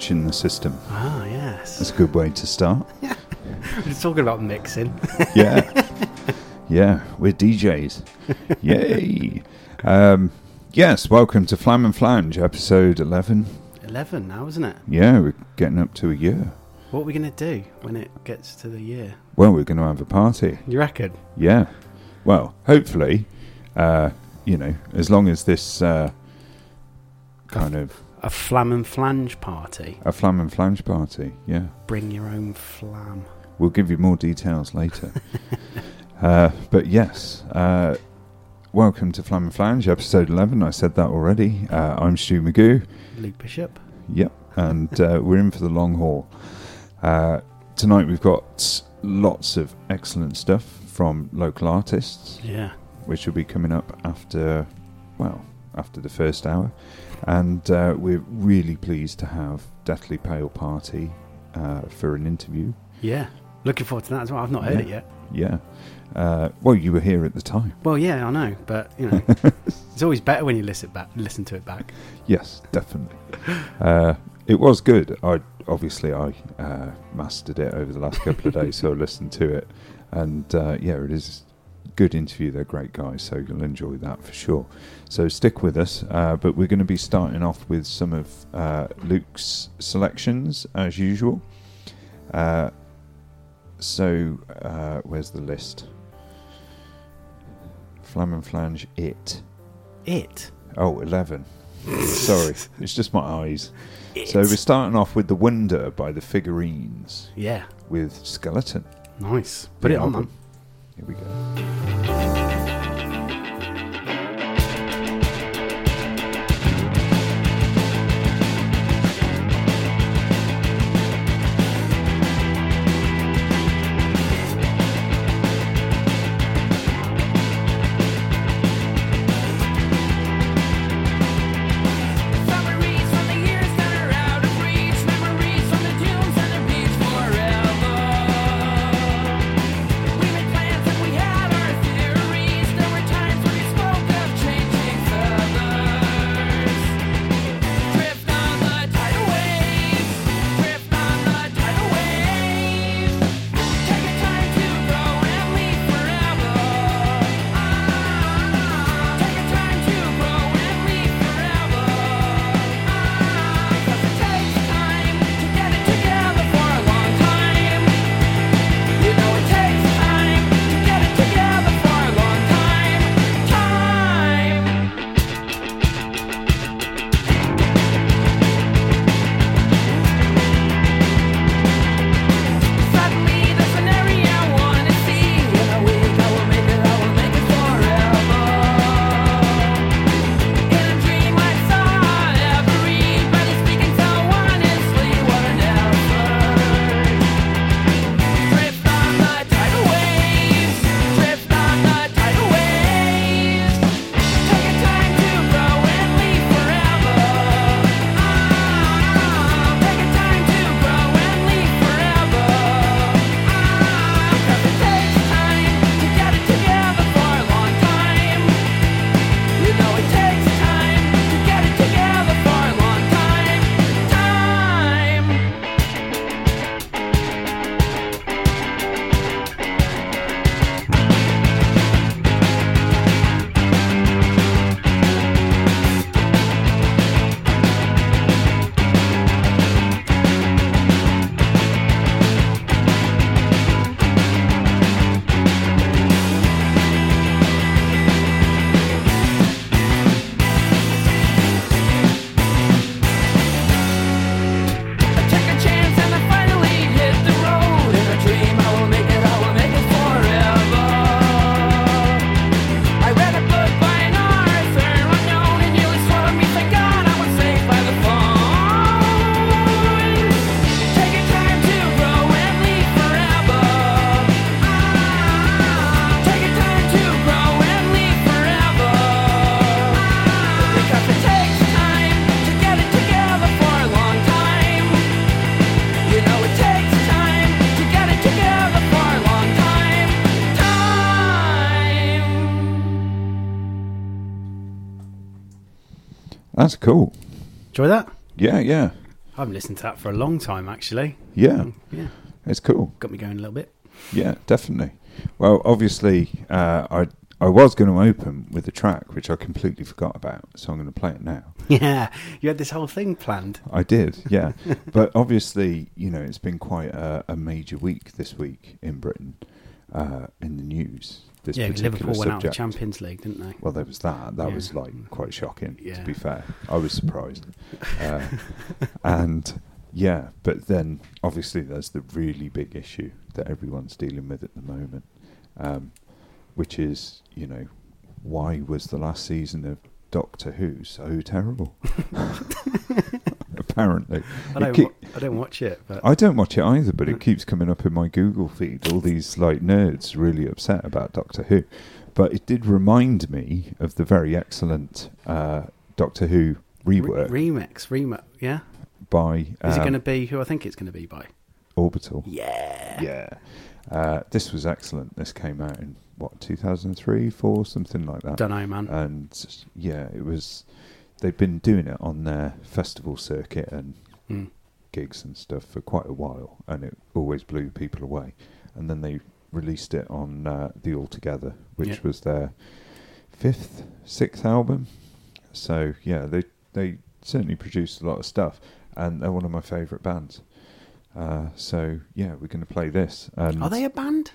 glitch in the system. Ah, yes. That's a good way to start. We're talking about mixing. Yeah. yeah, we're DJs. Yay. Um, yes, welcome to Flam and Flange, episode 11. 11 now, isn't it? Yeah, we're getting up to a year. What are we going to do when it gets to the year? Well, we're going to have a party. You reckon? Yeah. Well, hopefully, uh, you know, as long as this uh, kind of A flam and flange party. a Flam and Flange party. Yeah. Bring your own flam. We'll give you more details later. uh, but yes, uh, welcome to Flam and Flange, episode 11. I said that already. Uh, I'm Stu Magoo. Luke Bishop. Yep. And uh, we're in for the long haul. Uh, tonight we've got lots of excellent stuff from local artists, Yeah. which will be coming up after, well, after the first hour. And uh, we're really pleased to have Deathly Pale Party uh, for an interview. Yeah. Looking forward to that as well. I've not heard Yeah. it yet. Yeah. Uh, well, you were here at the time. Well, yeah, I know, but you know, it's always better when you listen back, listen to it back. Yes, definitely. Uh, it was good. I obviously I uh, mastered it over the last couple of days, so I listened to it, and uh, yeah, it is a good interview. They're great guys, so you'll enjoy that for sure. So stick with us. Uh, but we're going to be starting off with some of uh, Luke's selections as usual. Uh, so uh, where's the list? Flam and Flange, it. It. Oh, 11. Sorry, it's just my eyes. It. So we're starting off with The Wonder by the Figurines Yeah. with Skeleton. Nice. Put The it on, album. man. Here we go. That's cool. Enjoy that? Yeah, yeah, I haven't listened to that for a long time, actually. yeah. Yeah, It's cool. got me going a little bit. Yeah, definitely. Well, obviously, uh, I I was going to open with a track which I completely forgot about, so I'm going to play it now. Yeah, you had this whole thing planned. I did, yeah. but obviously, you know, it's been quite a, a major week this week in Britain uh, in the news. This yeah, particular Liverpool went out of the. Champions League, didn't they? Well, there was that. That Yeah. was like quite shocking. To be fair, I was surprised, uh, and yeah. But then, obviously, there's the really big issue that everyone's dealing with at the moment, um, which is, you know, why was the last season of Doctor Who so terrible? Apparently, I don't, keep- wa- I don't watch it, but I don't watch it either, but Mm. it keeps coming up in my Google feed. All these like nerds really upset about Doctor Who, but it did remind me of the very excellent uh, Doctor Who Re- rework remix, remix, yeah. by Is it um, going to be who I think it's going to be by? Orbital. Yeah, Yeah, uh, this was excellent. This came out in what 2003, four, something like that. Don't know, man. And yeah, it was. They've been doing it on their festival circuit and Mm. gigs and stuff for quite a while, and it always blew people away. And then they released it on uh, the Altogether, which Yeah. was their fifth, sixth album. So yeah, they they certainly produced a lot of stuff, and they're one of my favourite bands. Uh, so yeah, we're going to play this. And Are they a band?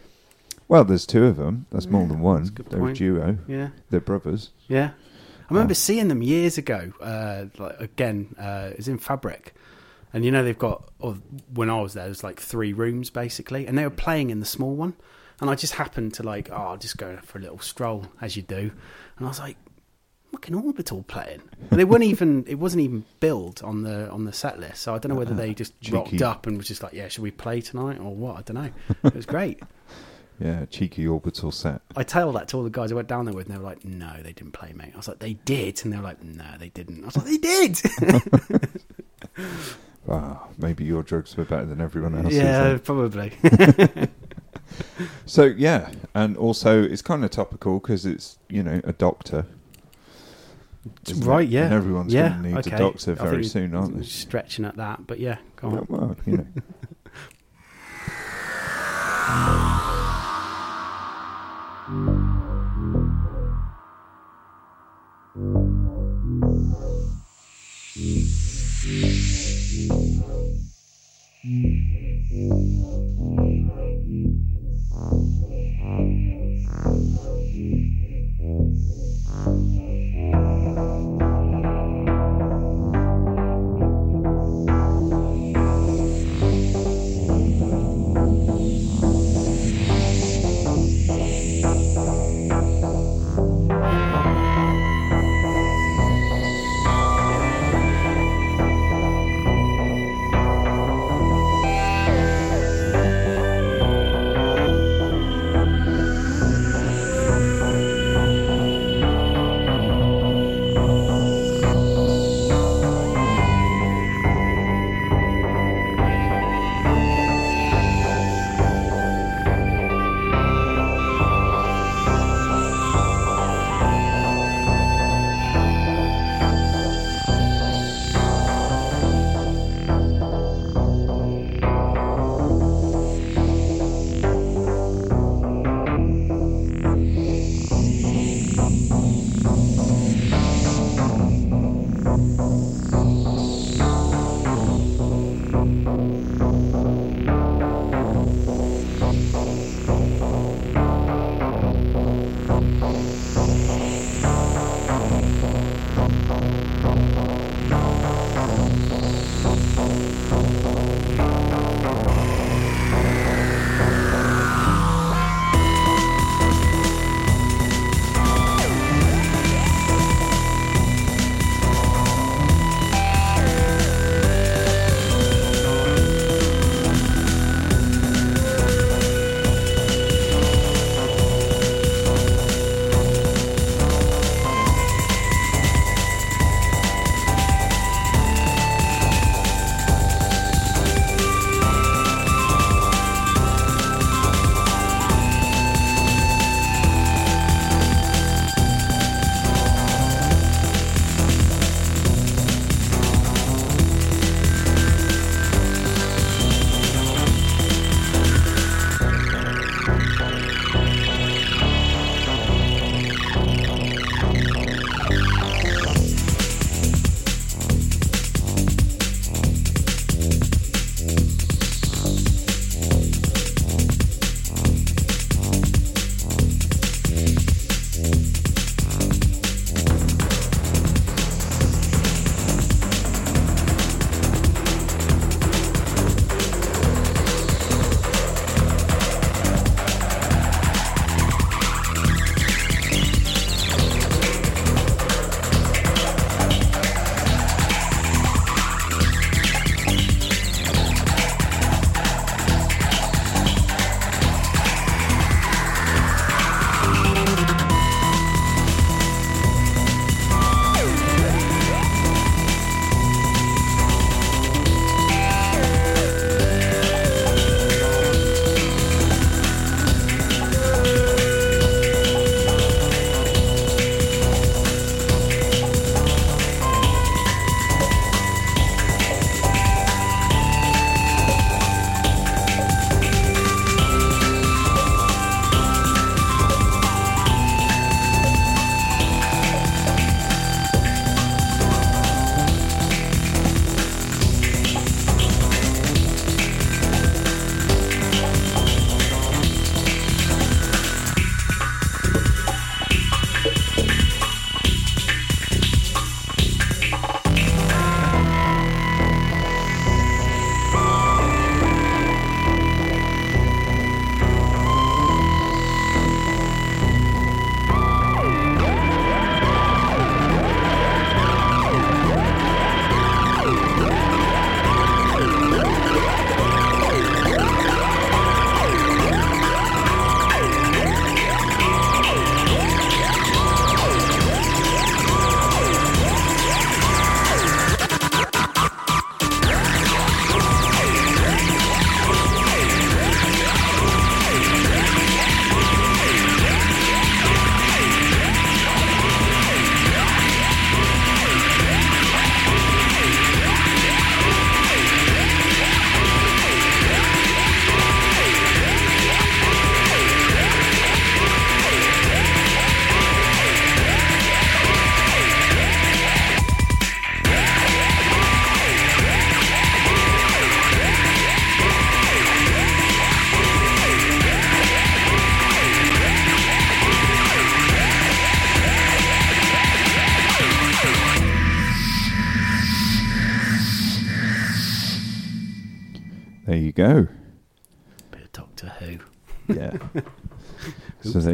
Well, there's two of them. That's more than one. good They're a point. duo. Yeah, They're brothers. yeah. I remember Oh. seeing them years ago. Uh, like again, uh, it was in Fabric, and you know they've got. Or when I was there, there's like three rooms basically, and they were playing in the small one. And I just happened to like, oh, I'll just go for a little stroll as you do, and I was like, fucking orbital playing. And they weren't even. It wasn't even billed on the on the set list. So I don't know whether they just rocked up and was just like, yeah, should we play tonight or what? I don't know. It was great. Yeah, cheeky orbital set. I tell that to all the guys I went down there with, and they were like, "No, they didn't play, mate." I was like, "They did," and they were like, "No, they didn't." I was like, "They did." Ah, maybe your drugs were better than everyone else's. yeah, probably. So yeah, and also it's kind of topical because it's you know a doctor. isn't it? right? Yeah, And everyone's yeah, going to need okay. a doctor very soon, aren't they? Stretching at that, but yeah, go on. Well, you know.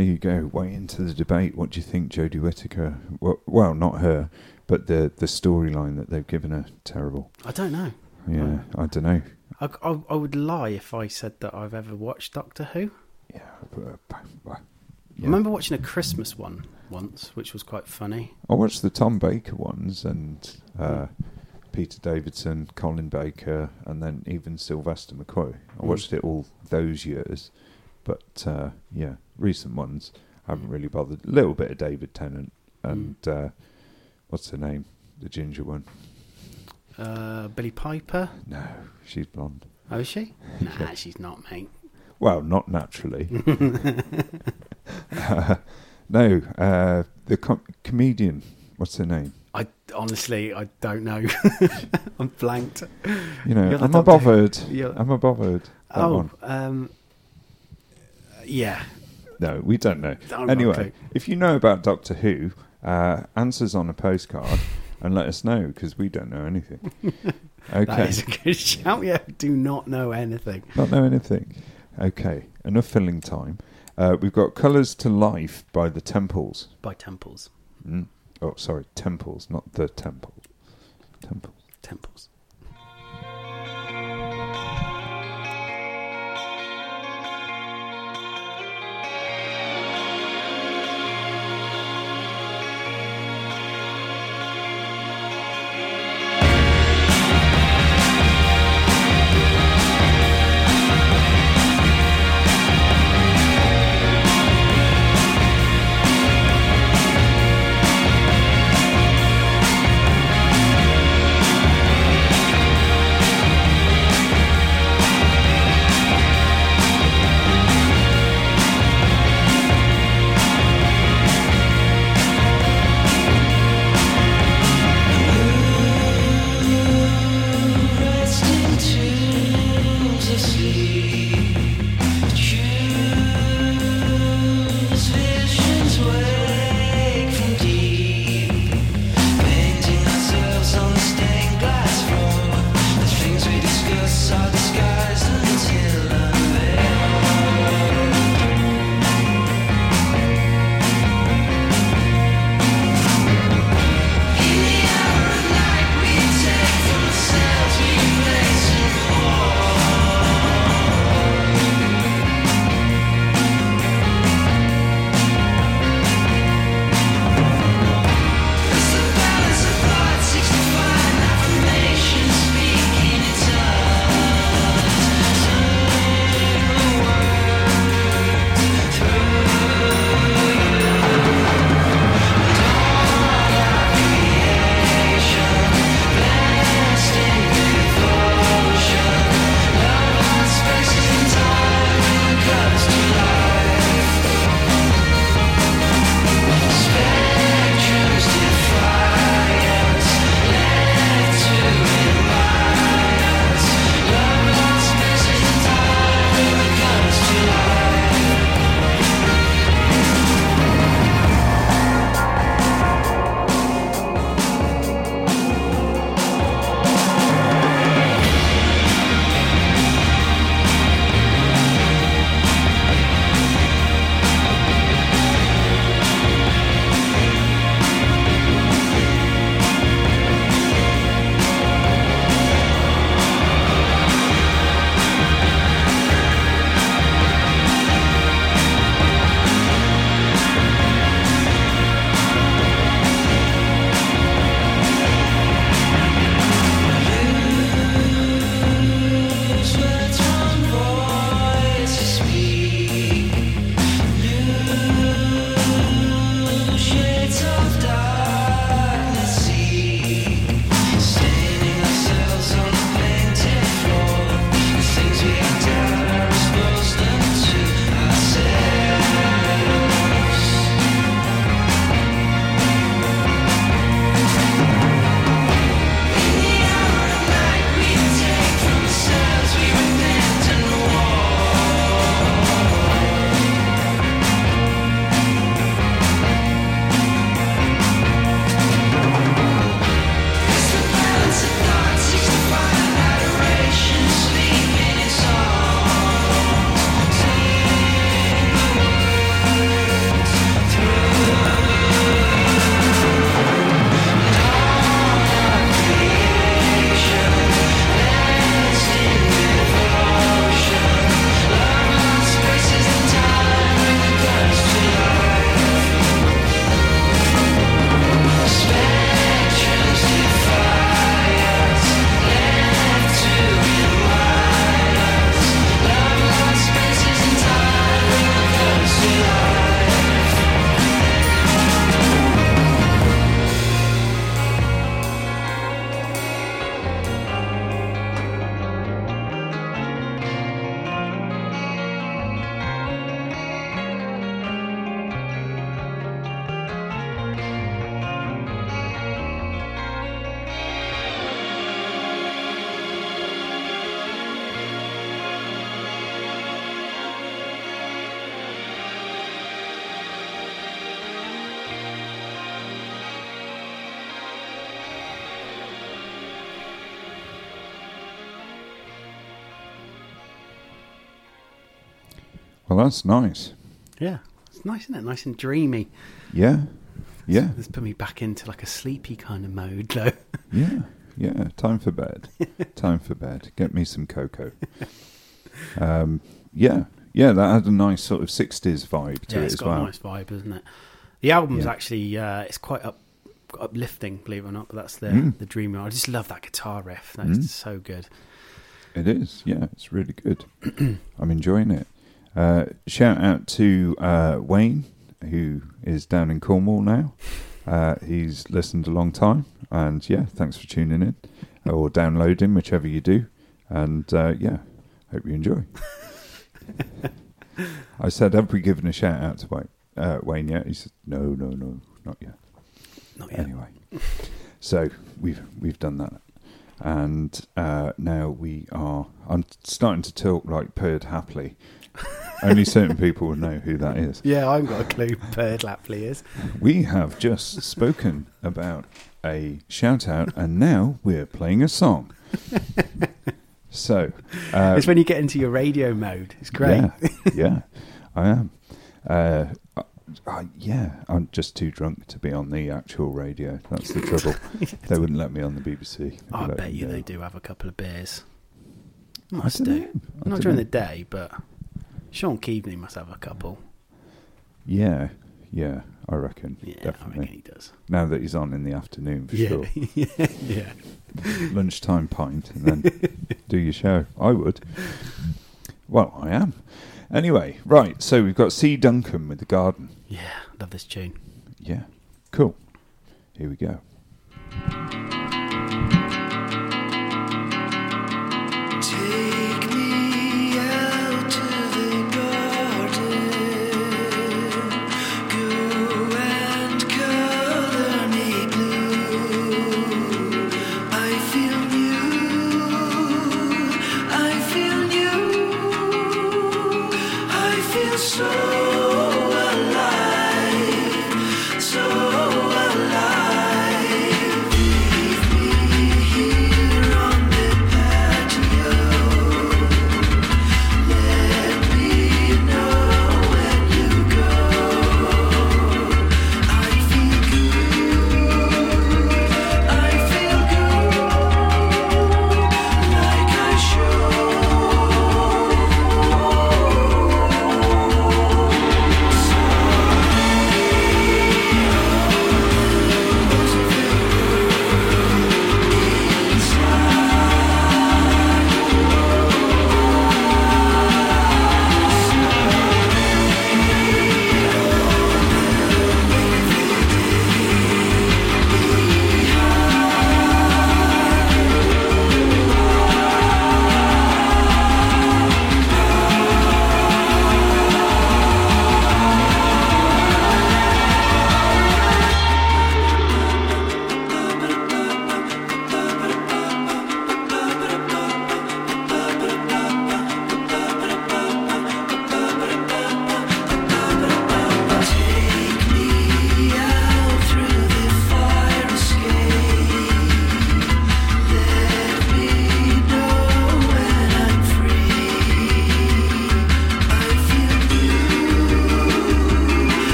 there you go. Way into the debate. What do you think, Jodie Whittaker? Well, well not her, but the the storyline that they've given her. Terrible. I don't know. Yeah, I don't know. I, I, I would lie if I said that I've ever watched Doctor Who. Yeah, but, uh, well, I remember watching a Christmas one once, which was quite funny. I watched the Tom Baker ones and uh, Peter Davidson, Colin Baker, and then even Sylvester McCoy. I Mm. watched it all those years, but uh, yeah, recent ones I haven't really bothered. A little bit of David Tennant and uh, what's her name, the ginger one? Uh, Billie Piper. No, she's blonde. Oh, is she? Nah, she's not, mate. Well, not naturally. Uh, no, uh, the com- comedian. What's her name? I honestly, I don't know. I'm blanked. You know, You're I'm a bothered. I'm a bothered. That oh, um, yeah. No, we don't know. A anyway, if you know about Doctor Who, uh, answers on a postcard and let us know because we don't know anything. Okay, is a good shout. Yeah, do not know anything. not know anything. Okay, enough filling time. Uh, we've got Colours to Life by the Temples. By temples. Mm. Oh, sorry, Temples, not the Temple. Temples. Temples. That's nice. Yeah, it's nice, isn't it? Nice and dreamy. Yeah, yeah, This put me back into like a sleepy kind of mode, though. yeah, yeah. Time for bed. Time for bed. Get me some cocoa. Um, yeah, yeah. That had a nice sort of '60s vibe to yeah, it it's as got well. a nice vibe, isn't it? The album's Yeah. actually uh, it's quite up uplifting, believe it or not. But that's the Mm. the dreamy. I just love that guitar riff. That's Mm. so good. It is, yeah, it's really good. I'm enjoying it. Uh, shout out to uh, Wayne, who is down in Cornwall now. Uh, he's listened a long time, and yeah, thanks for tuning in or downloading, whichever you do. And uh, yeah, hope you enjoy. I said, have we given a shout out to Wayne, uh, Wayne yet? He said, no, no, no, not yet Not yet. anyway. so we've we've done that, and uh, now we are. I'm starting to talk like Purred Happily. Only certain people will know who that is. Yeah, I haven't got a clue. Bird Lapley is. We have just spoken about a shout out, and now we're playing a song. So, uh, it's when you get into your radio mode. It's great. Yeah, yeah, I am. Uh, I, I, yeah, I'm just too drunk to be on the actual radio. That's the trouble. they wouldn't let me on the BBC. I bet you go. they do have a couple of beers. I Must do. Not during dunno. the day, but Shaun Keaveny must have a couple. Yeah, yeah, I reckon. Yeah, I definitely. reckon he does. Now that he's on in the afternoon for Yeah, sure. yeah. Lunchtime pint and then do your show. I would. Well, I am. Anyway, right, so we've got C. Duncan with the garden. Yeah, love this tune. Yeah, cool. Here we go.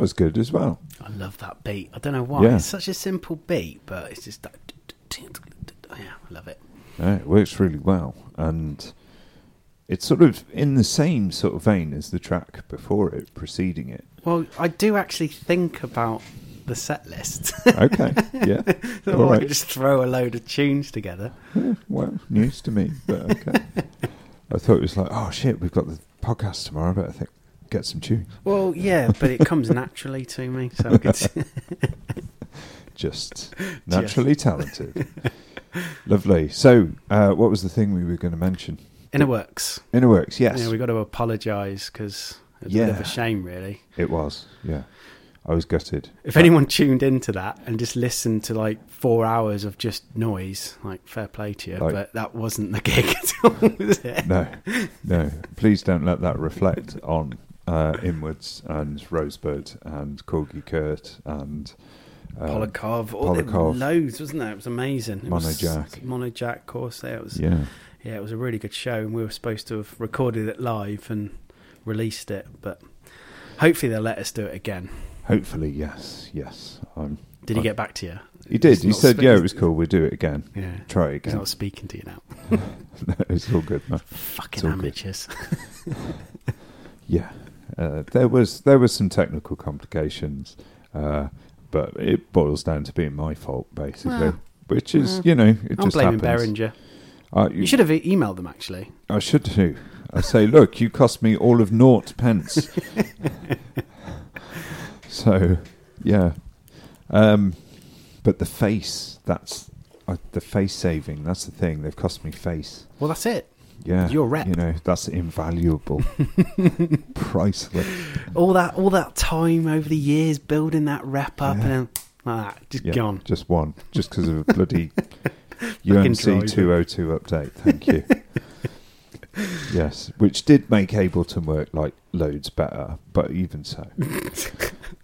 That was good as well. I love that beat. I don't know why. Yeah. It's such a simple beat, but it's just that. Yeah, I love it. Yeah, it works really well, and it's sort of in the same sort of vein as the track before it, preceding it. Well, I do actually think about the set list. Okay, yeah, so all I right. just throw a load of tunes together. Yeah, well, news to me, but okay. I thought it was like, oh shit, we've got the podcast tomorrow. But I think, get some tunes. Well, yeah, but it comes naturally to me, so it's Just naturally talented. Lovely. So, uh, what was the thing we were going to mention? inner works. Inner Works, yes. Yeah, we got to apologise because it's a bit of Yeah. a shame, really. It was, yeah. I was gutted. If anyone tuned into that and just listened to like four hours of just noise, like fair play to you, Like- but that wasn't the gig at all, was it? No, no. Please don't let that reflect on uh, Inwards and Rosebud and Corgi Kurt and um, Polakov, all the Polakov. loads, wasn't there? It was amazing. It was- Monojack. Monojack, of course. There it was. Yeah, yeah, it was a really good show, and we were supposed to have recorded it live and released it, but hopefully they'll let us do it again. hopefully, yes, yes. I'm, Did he I'm- get back to you? He did. He's He said, spe- "Yeah, it was cool. We'll do it again. Yeah. Try it again." He's again." not speaking to you now. no, it's all good, man. Fucking all amateurs. Yeah, uh, there was there was some technical complications, uh, but it boils down to being my fault basically, Well, which is you know it I'm just blaming happens. Behringer. Uh, You should have e- emailed them actually. I should do. I say, look, you cost me all of naught pence. so, yeah. Um, but the face, that's uh, the face saving. That's the thing. They've cost me face. Well, that's it. Yeah, Your rep. You know, that's invaluable, priceless. All that, all that time over the years building that rep up, Yeah. and like that, just Yeah, gone. just one, just because of a bloody UMC two hundred two update. Thank you. yes, which did make Ableton work like loads better, but even so.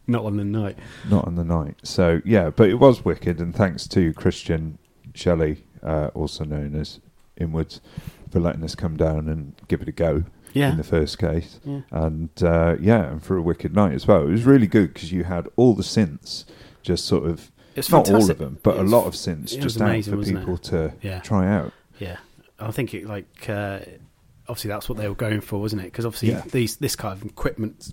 Not on the night. not on the night. So yeah, but it was wicked, and thanks to Christian Shelley, uh, also known as Inwards, for letting us come down and give it a go. Yeah. In the first case, Yeah. and uh, yeah, and for a wicked night as well. It was really good because you had all the synths, just sort of It's not all of them, but a lot of synths just out for wasn't it? people to Yeah. try out. Yeah, I think it like uh, obviously that's what they were going for, wasn't it? Because obviously Yeah. these this kind of equipment's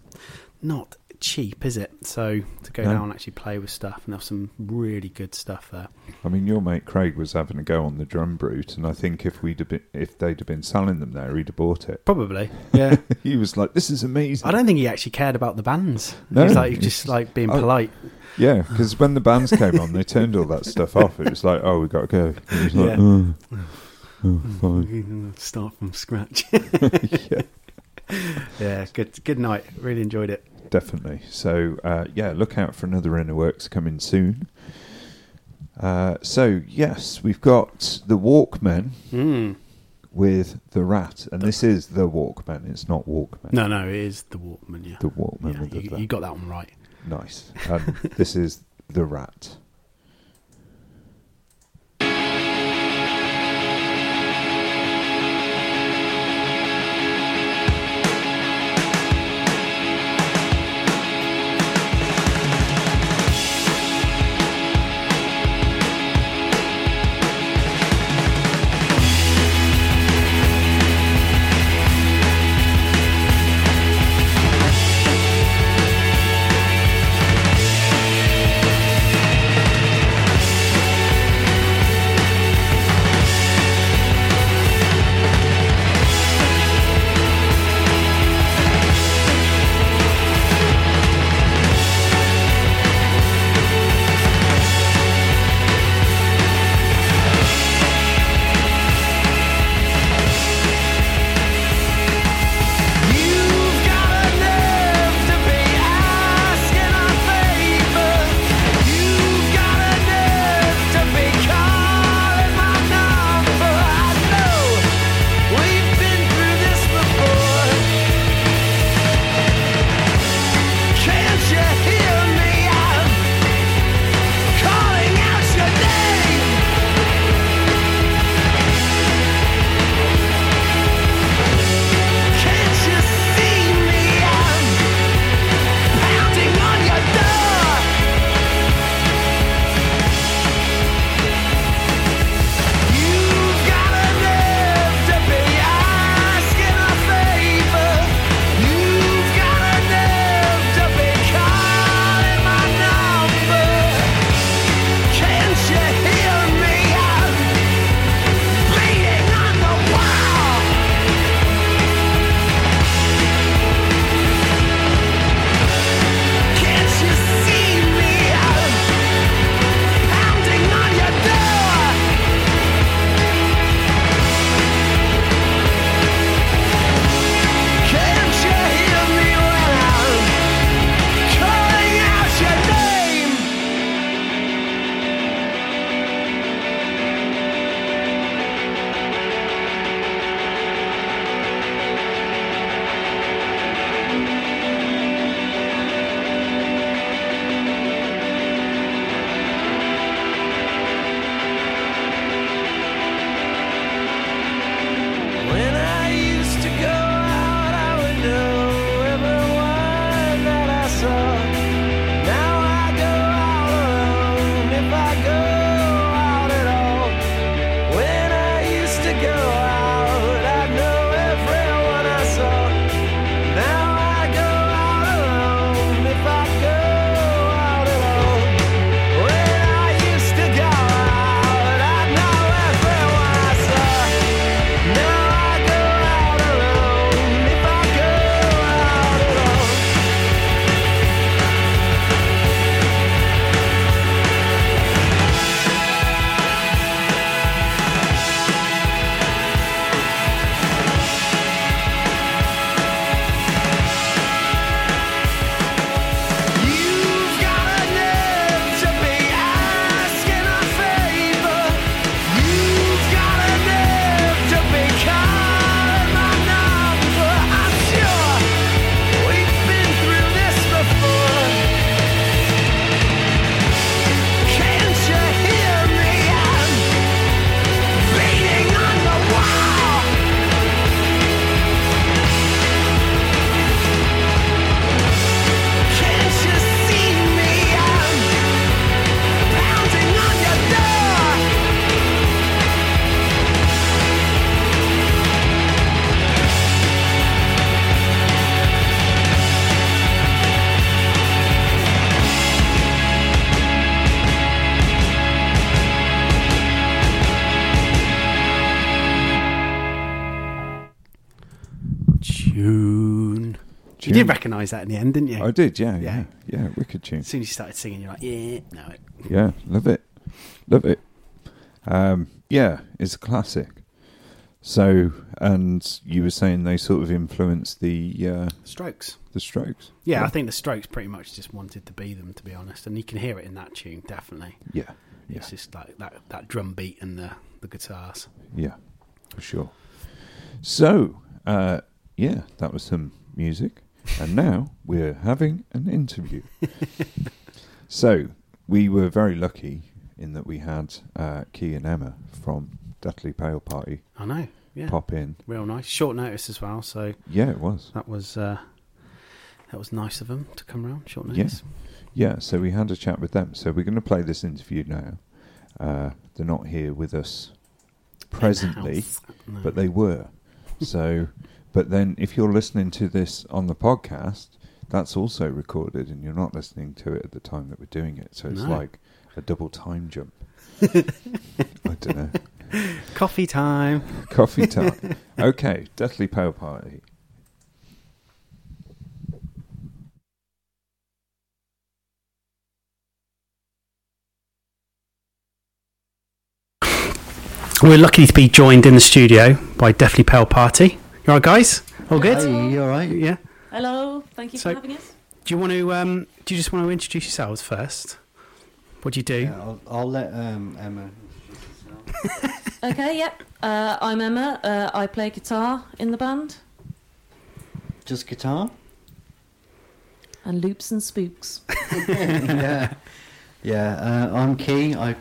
not cheap, is it? So to go No. down and actually play with stuff, and there's some really good stuff there. I mean, your mate Craig was having a go on the DrumBrute, and I think if we'd have been, if they'd have been selling them there, he'd have bought it. Probably, yeah. he was like, "This is amazing." I don't think he actually cared about the bands. No, He's like just like being oh. polite. Yeah, because when the bands came on, they turned all that stuff off. It was like, oh, we got to go. Like, Yeah. oh, oh, mm, oh fine. Start from scratch. yeah, yeah, good good night. Really enjoyed it. Definitely. So, uh, yeah, look out for another Inner Works coming soon. Uh, so, yes, we've got the Walkman Mm. with the Rat, and this is the Walkman. It's not Walkman. No, no, it is the Walkman. Yeah, The Walkman yeah with you, the- you got that one right. Nice. Um, this is the Rat. That in the end, didn't you? I did, yeah, Yeah. yeah, yeah. Wicked tune. As soon as you started singing, you're like, yeah, no. It Yeah, love it, love it. Um, yeah, it's a classic. So, and you were saying they sort of influenced the uh, Strokes. the Strokes. Yeah, I think the Strokes pretty much just wanted to be them, to be honest. And you can hear it in that tune, definitely. Yeah, yeah, It's just like that, that drum beat and the, the guitars. yeah, for sure. So, uh, yeah, that was some music, and now we're having an interview. so, we were very lucky in that we had uh, Key and Emma from Deathly Pale Party I know, yeah. pop in. Real nice. Short notice as well, so Yeah, it was. that was uh, that was nice of them to come around. Short Yeah. notice. Yeah, so we had a chat with them. So we're going to play this interview now. Uh, they're not here with us presently, No. but they were. So, but then if you're listening to this on the podcast, that's also recorded, and you're not listening to it at the time that we're doing it. So it's No. like a double time jump. I don't know. Coffee time. Coffee time. okay, Deathly Pale Party. We're lucky to be joined in the studio by Deathly Pale Party. You all right, guys? All good? Hey, you all right? Yeah. Hello, thank you So- for having us. Do you want to? Um, do you just want to introduce yourselves first? What do you do? Yeah, I'll, I'll let um, Emma. Okay, yep. Uh, I'm Emma. Uh, I play guitar in the band Just guitar? and loops and spooks. yeah. Yeah, uh, I'm Key. I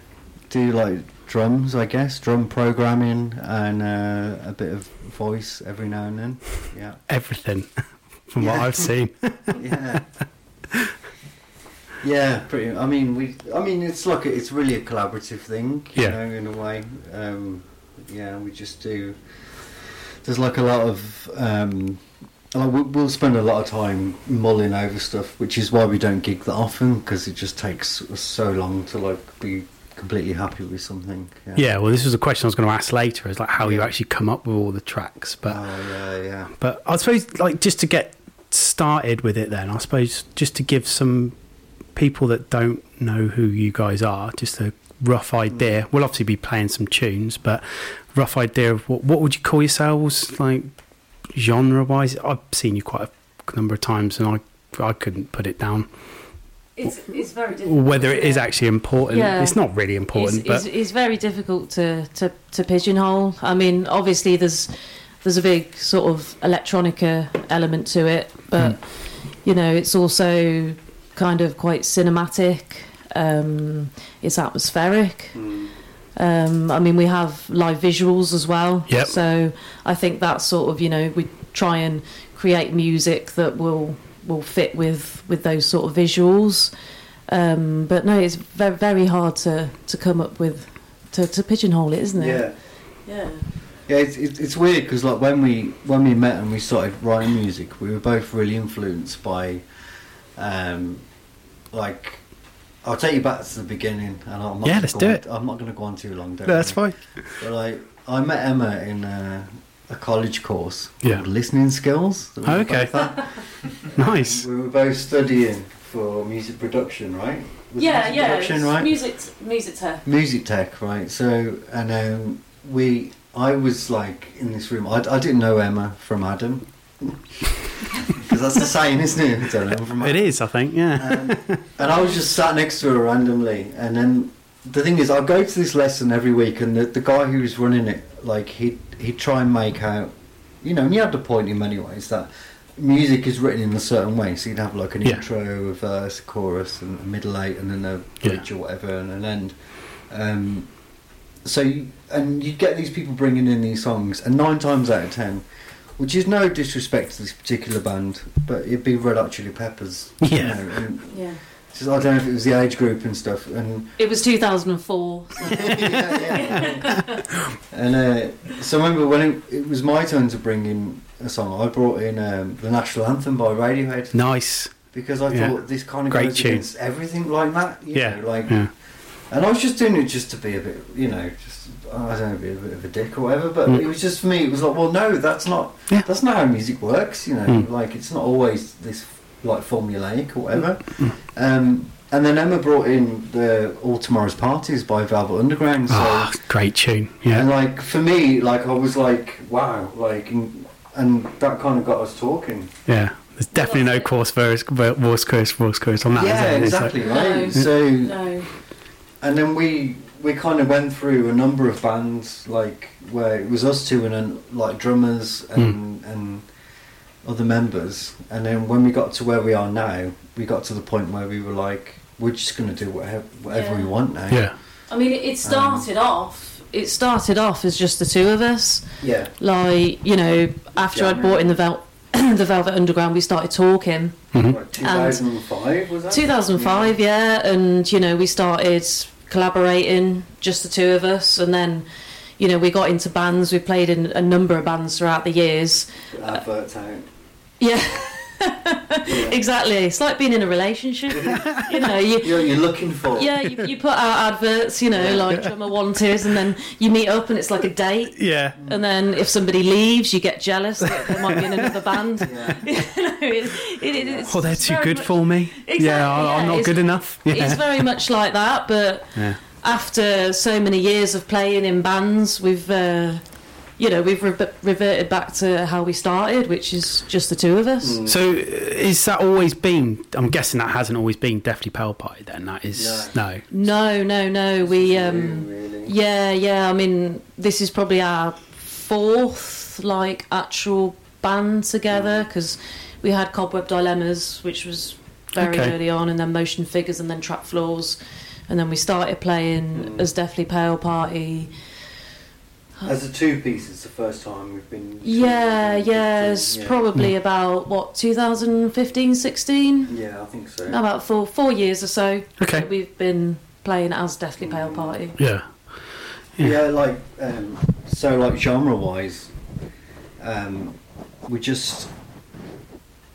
do like drums, I guess, drum programming and uh, a bit of voice every now and then. Yeah. Everything, from what I've seen. Yeah. Yeah, pretty. I mean, we. I mean, it's like a, it's really a collaborative thing, you Yeah. know, in a way. Um, yeah, we just do. There's like a lot of. Um, we- we'll spend a lot of time mulling over stuff, which is why we don't gig that often because it just takes so long to like be completely happy with something. Yeah. Yeah. Well, this was a question I was going to ask later. Is like how you actually come up with all the tracks, but. Oh yeah, yeah. But I suppose, like, just to get started with it, then I suppose just to give some people that don't know who you guys are, just a rough idea. Mm. We'll obviously be playing some tunes, but rough idea of what what would you call yourselves, like genre wise? I've seen you quite a number of times, and I I couldn't put it down. It's, it's very difficult. Whether it is actually important, Yeah. it's not really important, it's, but it's, it's very difficult to, to, to pigeonhole. I mean, obviously there's there's a big sort of electronica element to it, but you know, it's also kind of quite cinematic. Um, it's atmospheric. Um, I mean, we have live visuals as well. Yep. So I think that's sort of you know we try and create music that will will fit with with those sort of visuals. Um, but no, it's very very hard to to come up with to, to pigeonhole it, isn't it? Yeah. Yeah. Yeah, it's, it's, it's weird because like when we when we met and we started writing music, we were both really influenced by, um, like, I'll take you back to the beginning, and I'm not Yeah, let's do on- it. I'm not going to go on too long. Don't that's fine. But like, I met Emma in a, a college course Yeah. called Listening Skills. that we Oh, okay. Nice. We were both studying for music production, right? Was Yeah, music yeah. Production, right? Music, music tech. music tech, right? So, and um, we, I was like in this room. I, I didn't know Emma from Adam because that's the saying, isn't it? I don't know, from It is, I think. Yeah. Um, and I was just sat next to her randomly, and then the thing is, I go to this lesson every week, and the, the guy who was running it, like he he'd try and make out, you know, and you have to point in many ways that music is written in a certain way. So you'd have like an Yeah. intro, a verse, a chorus, and a middle eight, and then a bridge or whatever, and an end. Um, so you, and you get these people bringing in these songs, and nine times out of ten, which is no disrespect to this particular band, but it'd be Red Hot Chili Peppers. you Yeah. know, and Yeah. Just, I don't know if it was the age group and stuff, and It was 2004. So. and uh, so I remember when it, it was my turn to bring in a song, I brought in um, the national anthem by Radiohead Nice. because I Yeah. thought this kind of Great goes tune. against everything like that. You Yeah. know, like yeah. and I was just doing it just to be a bit, you know, just I don't know, be a bit of a dick or whatever. But Mm. it was just for me. It was like, well, no, that's not. Yeah. That's not how music works. You know, Mm. like it's not always this like formulaic or whatever. Mm. Um, and then Emma brought in the All Tomorrow's Parties by Velvet Underground. So. Ah, great tune. Yeah. And like for me, like I was like, wow, like, and, and that kind of got us talking. Yeah. There's definitely no course verse, voice chorus, voice chorus on that. is yeah, there? It's like- exactly No. right. So, No. and then we we kind of went through a number of bands, like where it was us two and then like drummers and and other members. And then when we got to where we are now, we got to the point where we were like, we're just going to do whatever whatever we want now. yeah. I mean, it, it um, started off. It started off as just the two of us. Yeah. Like you know, after I'd bought in the Vel- the Velvet Underground, we started talking. Mm-hmm. Like 2005 was that? 2005, yeah, and you know we started collaborating, just the two of us, and then you know we got into bands. We played in a number of bands throughout the years. Yeah. Adverts out. Yeah, exactly. It's like being in a relationship. you know, you. You're, you're looking for. Yeah, you, you put out adverts, you know, like drummer wanted, and then you meet up and it's like a date. Yeah. And then if somebody leaves, you get jealous that they might be in another band. Yeah. you know, it, it, it, it's Oh, they're too good much- for me. Exactly, yeah, I, I'm not good enough. Yeah. It's very much like that, but Yeah. after so many years of playing in bands, we've, uh, you know, we've re- reverted back to how we started, which is just the two of us. Mm. So, uh, is that always been? I'm guessing that hasn't always been Deathly Pale Party. Then that is no. No, no, no. We, um, You, really. yeah, yeah. I mean, this is probably our fourth like actual band together because we had Cobweb Dilemmas, which was very Okay. early on, and then Motion Figures, and then Trap Floors, and then we started playing Mm. as Deathly Pale Party. As a two piece, it's the first time we've been. Yeah, yeah, it's Yeah. probably about what 2015, 16, Yeah, I think so. about four four years or so. Okay. that We've been playing as Deathly Pale Party. Yeah. Yeah, like um, so, like genre wise, um, we just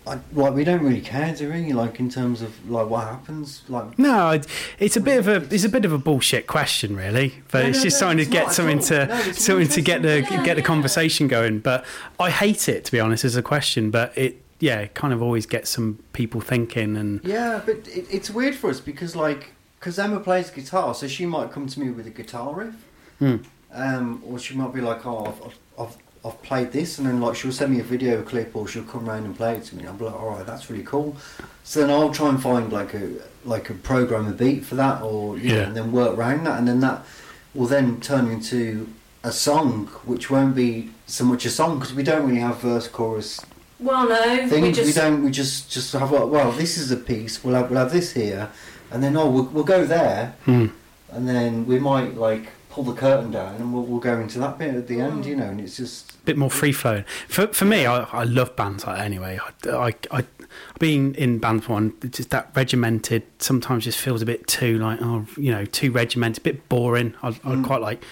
I, like we don't really care, do we? Like in terms of like what happens, like No, it- it's a bit of a it's a bit of a bullshit question, really. But No, it's no, just no, trying to get something to something to get the interesting. get the Yeah, conversation going. But I hate it to be honest as a question. But it yeah, it kind of always gets some people thinking and yeah, but it, it's weird for us because like because Emma plays guitar, so she might come to me with a guitar riff, Hmm. um, or she might be like, oh, I've, I've, I've I've played this, and then like she'll send me a video clip, or she'll come round and play it to me. I'll be like, all right, that's really cool. So then I'll try and find like a like a program a beat for that, or you know, Yeah. and then work around that, and then that will then turn into a song, which won't be so much a song because we don't really have verse chorus Well, no, things. we We, just don't. We just just have like, well, this is a piece. We'll have we'll have this here, and then oh, we'll, we'll go there, Hmm. and then we might like pull the curtain down, and we'll, we'll go into that bit at the end, Mm. you know, and it's just a bit more free flowing. For for me, I, I love bands like that anyway. I, I, I I've been in bands one it's just that regimented sometimes just feels a bit too like oh you know too regimented, a bit boring. I, I Mm. quite like.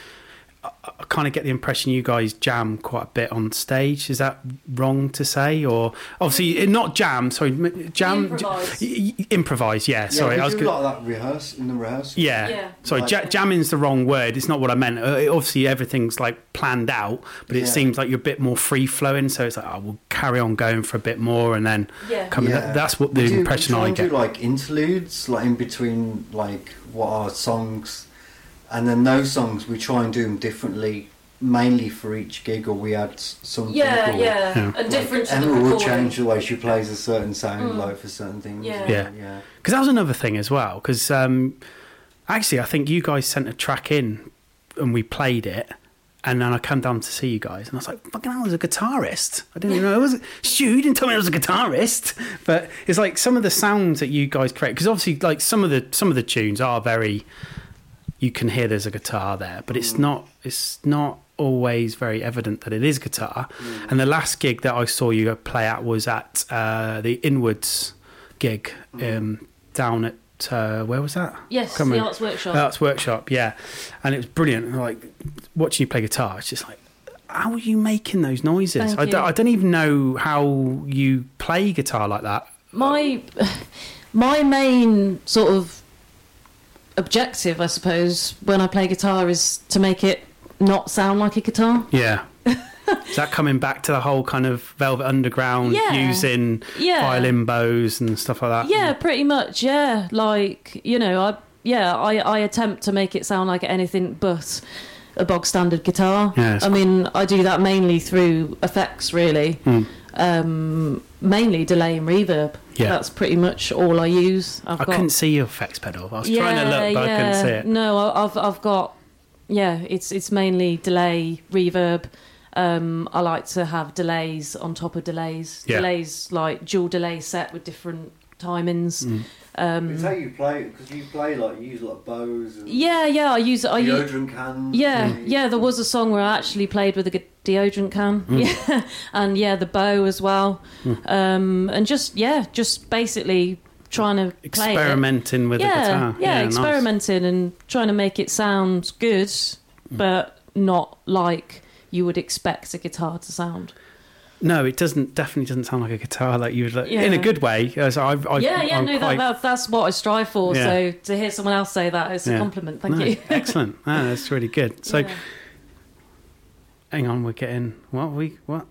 I, I kind of get the impression you guys jam quite a bit on stage. Is that wrong to say? Or obviously not jam. Sorry, jam. Improvise. y- y- improvise. Yeah. yeah, Sorry, we I was. do Gonna, a lot of that rehearse in the rehearsal. yeah. Yeah. Sorry, Like- ja- jamming's the wrong word. It's not what I meant. Uh, obviously, everything's like planned out, but it Yeah. seems like you're a bit more free flowing. So it's like, oh, we'll carry on going for a bit more, and then Yeah. come. Yeah. That's what the We do- we impression try I and get. Do like interludes, like in between, like what are songs, and then those songs we try and do them differently, mainly for each gig, or we add s- something. yeah, or- yeah, Yeah. and different to the Emma will change the way she plays a certain sound, Mm. like for certain things. Yeah. Yeah. yeah. Because that was another thing as well. Because um, actually, I think you guys sent a track in, and we played it. And then I come down to see you guys, and I was like, "Fucking hell, I was a guitarist. I didn't even know I was. Stu, you didn't tell me I was a guitarist." But it's like some of the sounds that you guys create, because obviously, like some of the some of the tunes are very. You can hear there's a guitar there, but it's not. It's not always very evident that it is guitar. And the last gig that I saw you play at was at uh, the Inwards gig um, down at uh, where was that? Yes, Come the. Arts Workshop. Arts Workshop, yeah. And it was brilliant. Like watching you play guitar, it's just like, how are you making those noises? I, don't, I don't even know how you play guitar like that. my my main sort of objective, I suppose, when I play guitar is to make it not sound like a guitar. Yeah. Is that coming back to the whole kind of Velvet Underground Yeah. using Yeah. violin bows and stuff like that? Yeah, pretty much. Yeah, like you know, I yeah, I I attempt to make it sound like anything but a bog standard guitar. Yeah, I mean, I do that mainly through effects, really. Hmm. Um, mainly delay and reverb. Yeah. that's pretty much all I use. I've I got, couldn't see your effects pedal. I was trying to look, but I couldn't see it. No, I've I've got yeah. It's it's mainly delay reverb. Um, I like to have delays on top of delays. Yeah. Delays like dual delay set with different timings. Mm. Um, It's how you play because you play like you use a lot of bows and yeah, yeah. I use I use, deodorant cans. yeah, and- yeah. There was a song where I actually played with a deodorant can. Mm. Yeah, and yeah, the bow as well. Um, and just yeah, just basically trying to play it. Experimenting with yeah, the guitar. Yeah, nice. experimenting and trying to make it sound good, but not like you would expect a guitar to sound. No, it doesn't. Definitely doesn't sound like a guitar. Like you would, like, Yeah. in a good way. So I've, I've, yeah, yeah, I'm no, quite- that, that, that's what I strive for. Yeah. So to hear someone else say that, it's Yeah. a compliment. Thank No, you. excellent. Ah, that's really good. So, Yeah. hang on, we're getting what we what?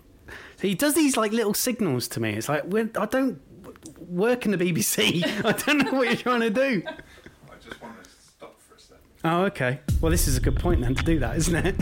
He does these like little signals to me. It's like we're, I don't work in the BBC. I don't know what you're trying to do. I just want to stop for a second. Oh, okay. Well, this is a good point then to do that, isn't it?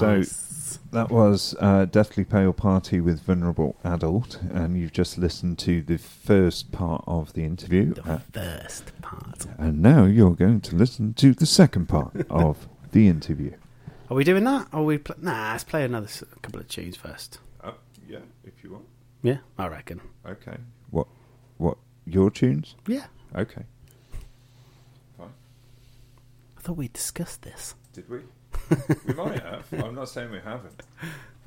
So Nice. that was uh, Deathly Pale Party with Vulnerable Adult, and you've just listened to the first part of the interview. The Uh, first part. and now you're going to listen to the second part of the interview. Are we doing that? Or are we pl- nah, let's play another s- couple of tunes first. Uh, yeah, if you want. Yeah, I reckon. Okay. What? What? Your tunes? Yeah. Okay. Fine. I thought we discussed this. Did we? we might have. I'm not saying we haven't.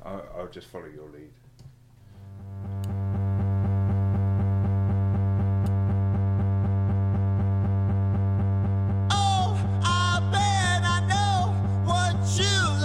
I'll, I'll just follow your lead. Oh, I bet I know what you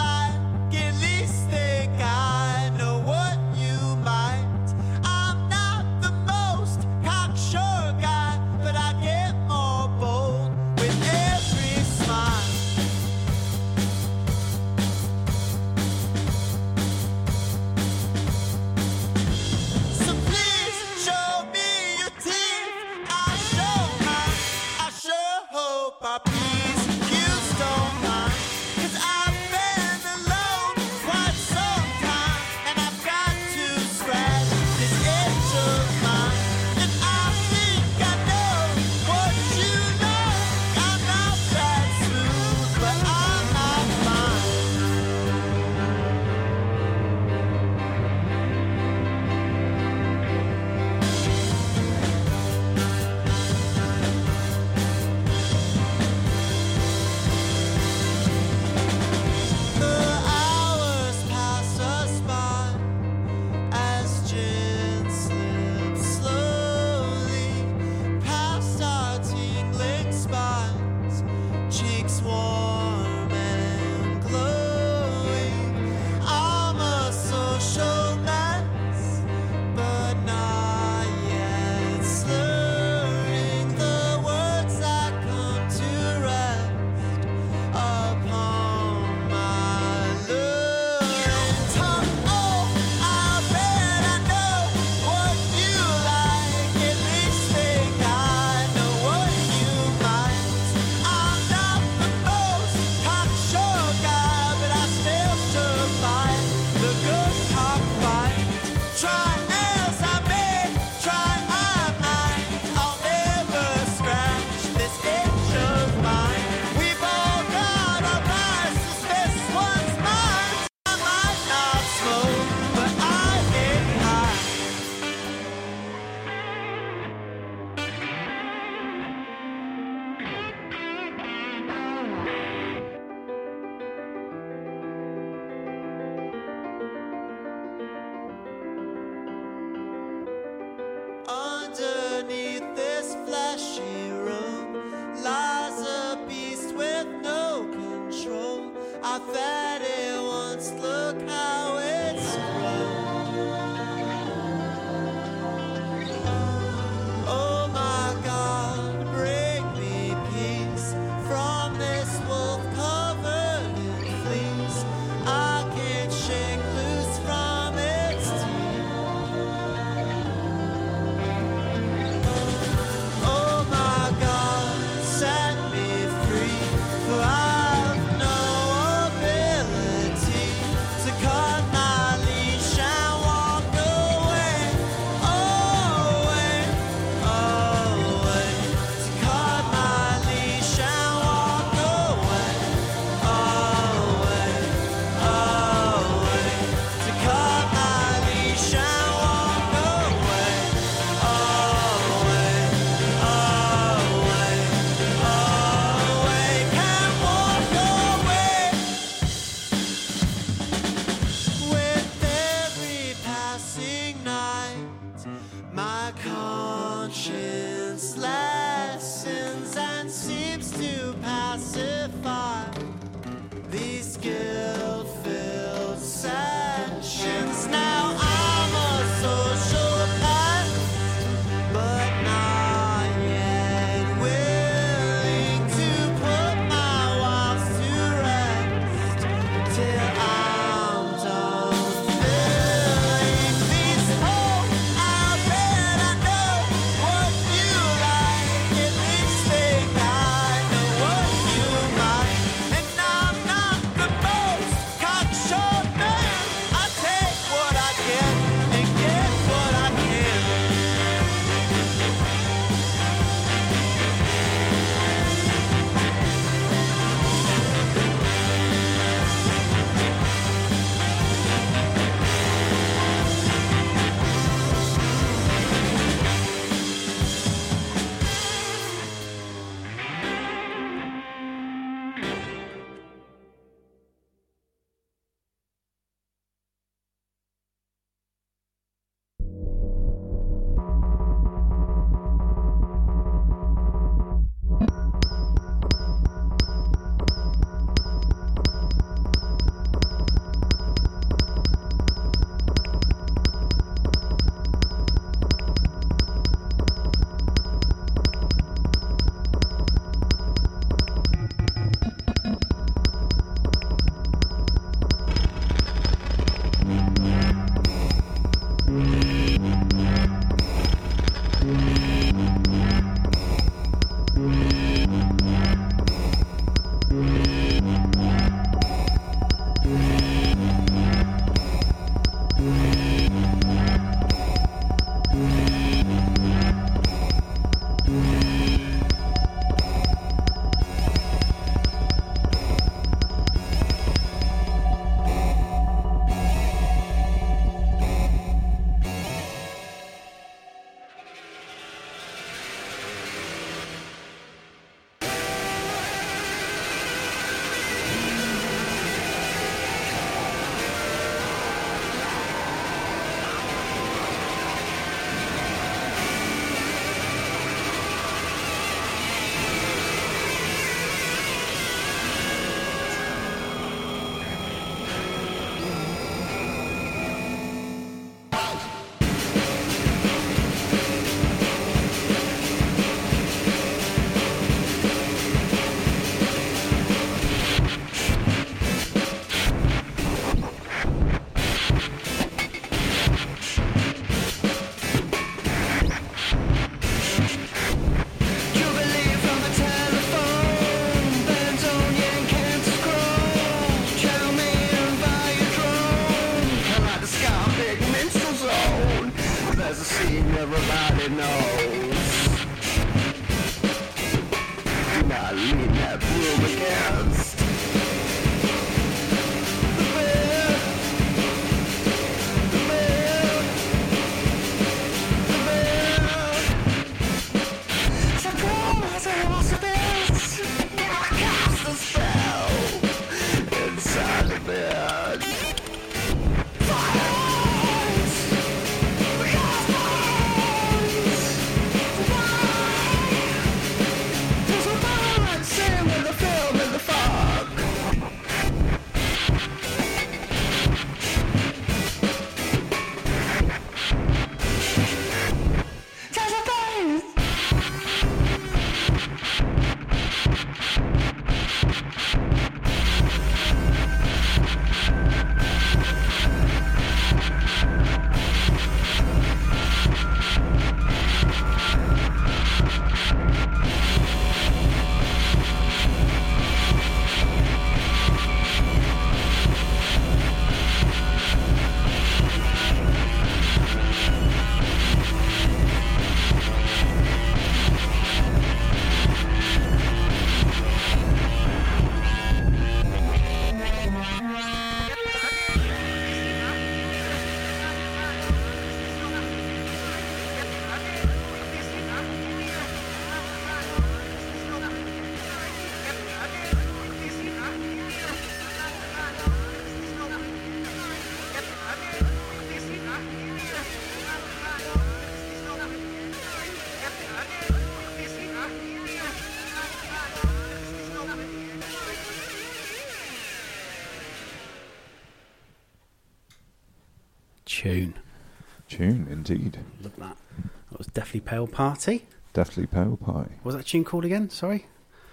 Deathly Pale Party. Deathly Pale Party. What was that tune called again? Sorry.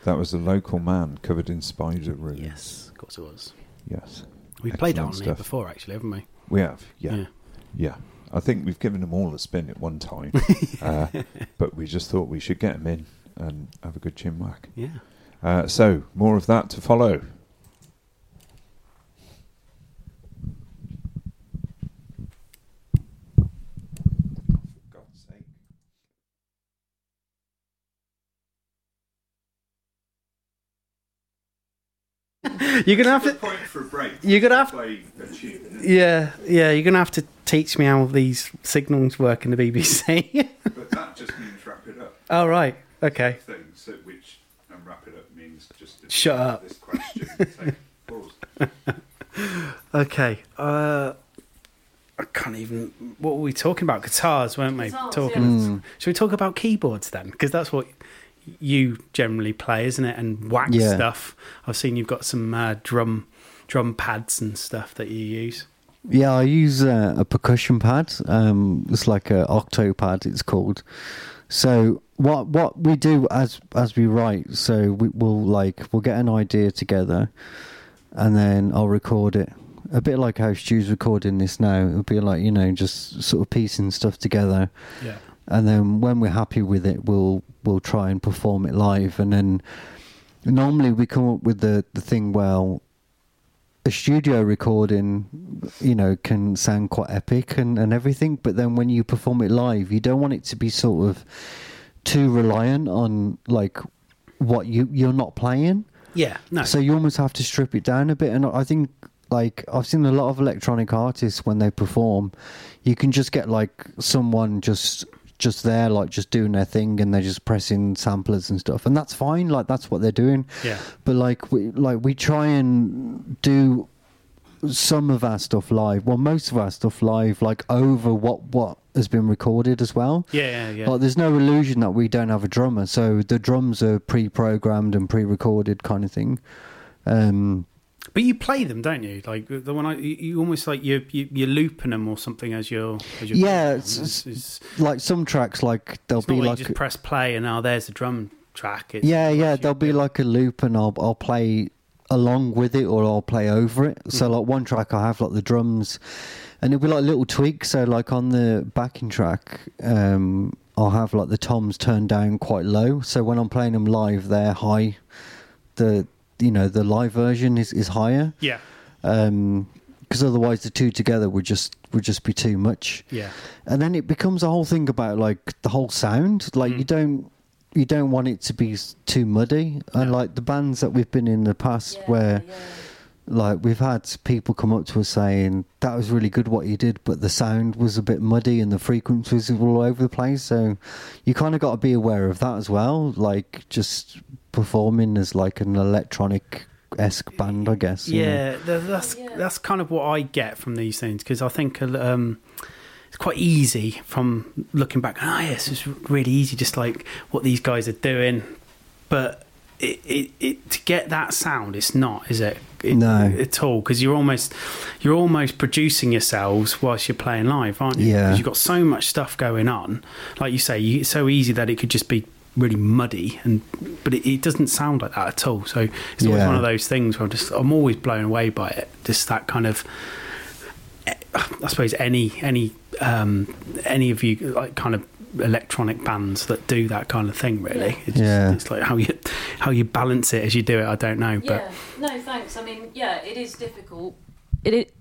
That was a local man covered in spider runes. Yes, of course it was. Yes. We played that on Excellent here before, actually, haven't we? We have, yeah. Yeah. yeah. I think we've given them all a spin at one time. uh, but we just thought we should get them in and have a good chin whack. Yeah. Uh, so, more of that to follow. You're gonna have to. Point for a break. You're gonna have- play a tune. Yeah, yeah. You're gonna have to teach me how these signals work in the BBC. But that just means wrap it up. oh right. Okay. Things so which and wrap it up means just to Shut up. This question. Take pause. Okay. Uh, I can't even. What were we talking about? Guitars, weren't we? Guitars, talking. Should we talk about keyboards then? Because that's what you generally play, isn't it? And wax Yeah. stuff. I've seen you've got some uh, drum drum pads and stuff that you use. Yeah, I use uh, a percussion pad. Um, it's like an Octapad. It's called. So what what we do as as we write, so we, we'll like we'll get an idea together, and then I'll record it. A bit like how Stu's recording this now. It'll be like you know just sort of piecing stuff together, Yeah. And then when we're happy with it, we'll we'll try and perform it live. And then normally we come up with the the thing. Well, a studio recording, you know, can sound quite epic and and everything, but then when you perform it live, you don't want it to be sort of too reliant on like what you you're not playing. Yeah. No. So you almost have to strip it down a bit. And I think, like, I've seen a lot of electronic artists when they perform, you can just get like someone just just there, like just doing their thing, and they're just pressing samplers and stuff, and that's fine. Like that's what they're doing. Yeah. But like we like we try and do some of our stuff live. Well, most of our stuff live, like over what what has been recorded as well. yeah. Yeah. Yeah. Like, there's no illusion that we don't have a drummer, so the drums are pre-programmed and pre-recorded, kind of thing. Um, But you play them, don't you? Like the one I, you, almost like you you you're looping them or something as you're. As you're Yeah, it's- it's- it's, like some tracks, like not be like like, you just press play and now there's a drum track. It's yeah, yeah, there'll be like a loop, and I'll I'll play along with it, or I'll play over it. So like one track, I have like the drums, and it'll be like little tweaks. So like on the backing track, um, I'll have like the toms turned down quite low. So when I'm playing them live, they're high. The you know the live version is is higher. yeah, because otherwise the two together would just would just be too much. yeah, And then it becomes a whole thing about like the whole sound. Like Mm. you don't you don't want it to be too muddy. And like the bands that we've been in the past where like we've had people come up to us saying that was really good what you did but the sound was a bit muddy and the frequencies were all over the place so you kind of got to be aware of that as well like just performing as like an electronic esque band i guess you know. yeah. That's that's kind of what I get from these things because I think um, it's quite easy from looking back. Ah, yes, it's really easy, just like what these guys are doing. But it, it, it to get that sound, it's not, is it? it No. at all because you're almost you're almost producing yourselves whilst you're playing live, aren't you? Yeah. 'Cause you've got so much stuff going on. Like you say, you, it's so easy that it could just be really muddy and but it, it doesn't sound like that at all so it's always Yeah. one of those things where i'm just i'm always blown away by it just that kind of i suppose any any um any of you like kind of electronic bands that do that kind of thing really it's, just, it's like how you how you balance it as you do it i don't know but Yeah. No, thanks. I mean, yeah, it is difficult. It it,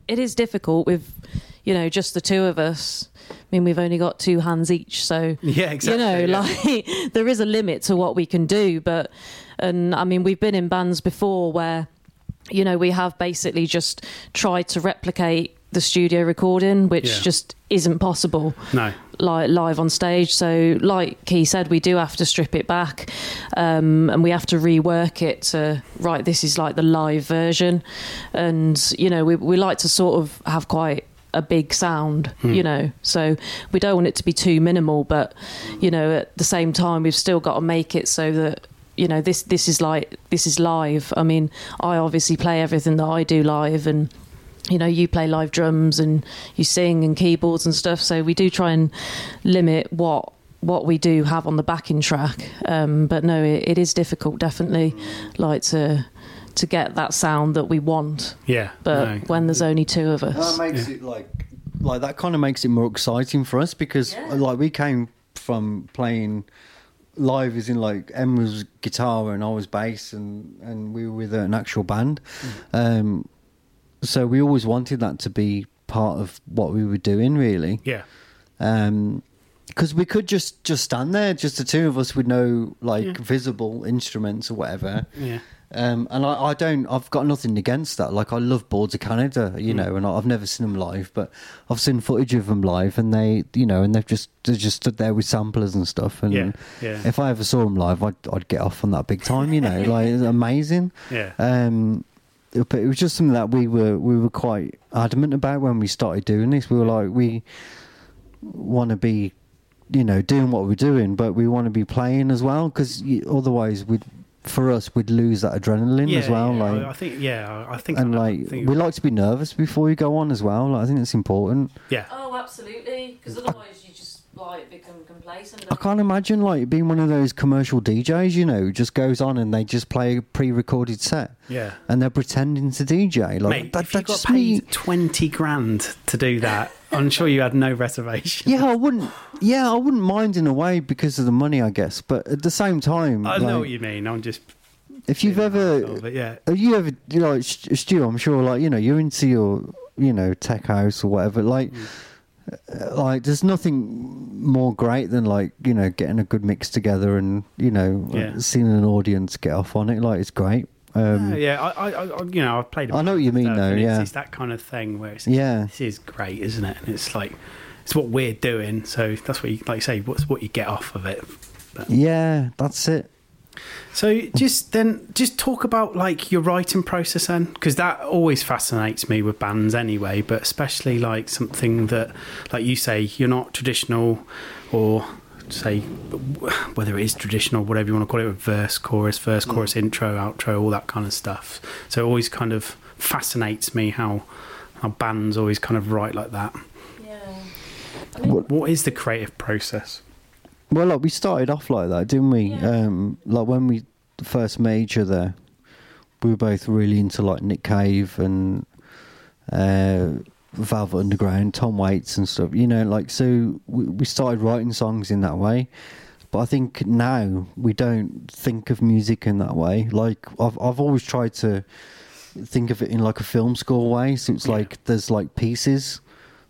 it is difficult with you know just the two of us. I mean, we've only got two hands each, so Yeah, exactly, You know, yeah. like there is a limit to what we can do, but and I mean, we've been in bands before where you know we have basically just tried to replicate the studio recording, which Yeah. just isn't possible no like live on stage. So, like he said, we do have to strip it back, um, and we have to rework it to right. This is like the live version, and you know we we like to sort of have quite a big sound, you know. So we don't want it to be too minimal, but you know at the same time we've still got to make it so that. You know this. This is like this is live. I mean, I obviously play everything that I do live, and you know, you play live drums and you sing and keyboards and stuff. So we do try and limit what what we do have on the backing track. Um, but no, it, it is difficult, definitely, like to to get that sound that we want. Yeah, But no. when there's only two of us. That us, makes it like like that kind of makes it more exciting for us because like we came from playing live as in like Emma's guitar and I was bass and and we were with an actual band. Um so we always wanted that to be part of what we were doing really. yeah, Um because we could just just stand there, just the two of us with no like Yeah. visible instruments or whatever. yeah, Um, and I, I don't, I've got nothing against that. Like, I love Boards of Canada, you know, and I've never seen them live, but I've seen footage of them live, and they, you know, and they've just, they just stood there with samplers and stuff. And Yeah, yeah. if I ever saw them live, I'd, I'd get off on that big time, you know, like, it's amazing. yeah. Um, but it was just something that we were, we were quite adamant about when we started doing this. We were like, we want to be, you know, doing what we're doing, but we want to be playing as well, because otherwise we'd, for us, we'd lose that adrenaline yeah, as well. yeah. like, I think, yeah, I think, and I like think- we like to be nervous before you go on as well. Like, I think it's important. yeah, oh, absolutely, because otherwise you just like become complacent. I can't imagine like being one of those commercial DJs, you know, who just goes on and they just play a pre-recorded set yeah. and they're pretending to DJ. Like Mate, that, if you got just paid me. twenty grand to do that, I'm sure you had no reservation. Yeah, I wouldn't. Yeah, I wouldn't mind in a way because of the money, I guess. But at the same time, I know what you mean. I'm just, if you've ever, yeah, have you ever, you know, Stu, Stu, I'm sure, like you know, you're into your, you know, tech house or whatever. Like, Mm. uh, like there's nothing more great than like you know getting a good mix together and you know Yeah. seeing an audience get off on it. Like it's great. Um, yeah, yeah. I, I, I, you know, I've played. a I know what you mean, though, it's, yeah. it's that kind of thing where it's Yeah. this is great, isn't it? And it's like it's what we're doing, so that's what you like. You say what's what you get off of it. yeah, that's it. So just then, just talk about like your writing process then, because that always fascinates me with bands anyway. But especially like something that, like you say, you're not traditional, or say whether it is traditional, whatever you want to call it, with verse, chorus, verse, chorus, intro, outro, all that kind of stuff. So it always kind of fascinates me how how bands always kind of write like that. Yeah. What is the creative process? Well, like we started off like that, didn't we? Yeah. Um, like when we first met each other, we were both really into like Nick Cave and uh, Velvet Underground, Tom Waits and stuff. You know, like so we, we started writing songs in that way. But I think now we don't think of music in that way. Like I've I've always tried to think of it in like a film score way. So it's Yeah. like there's like pieces.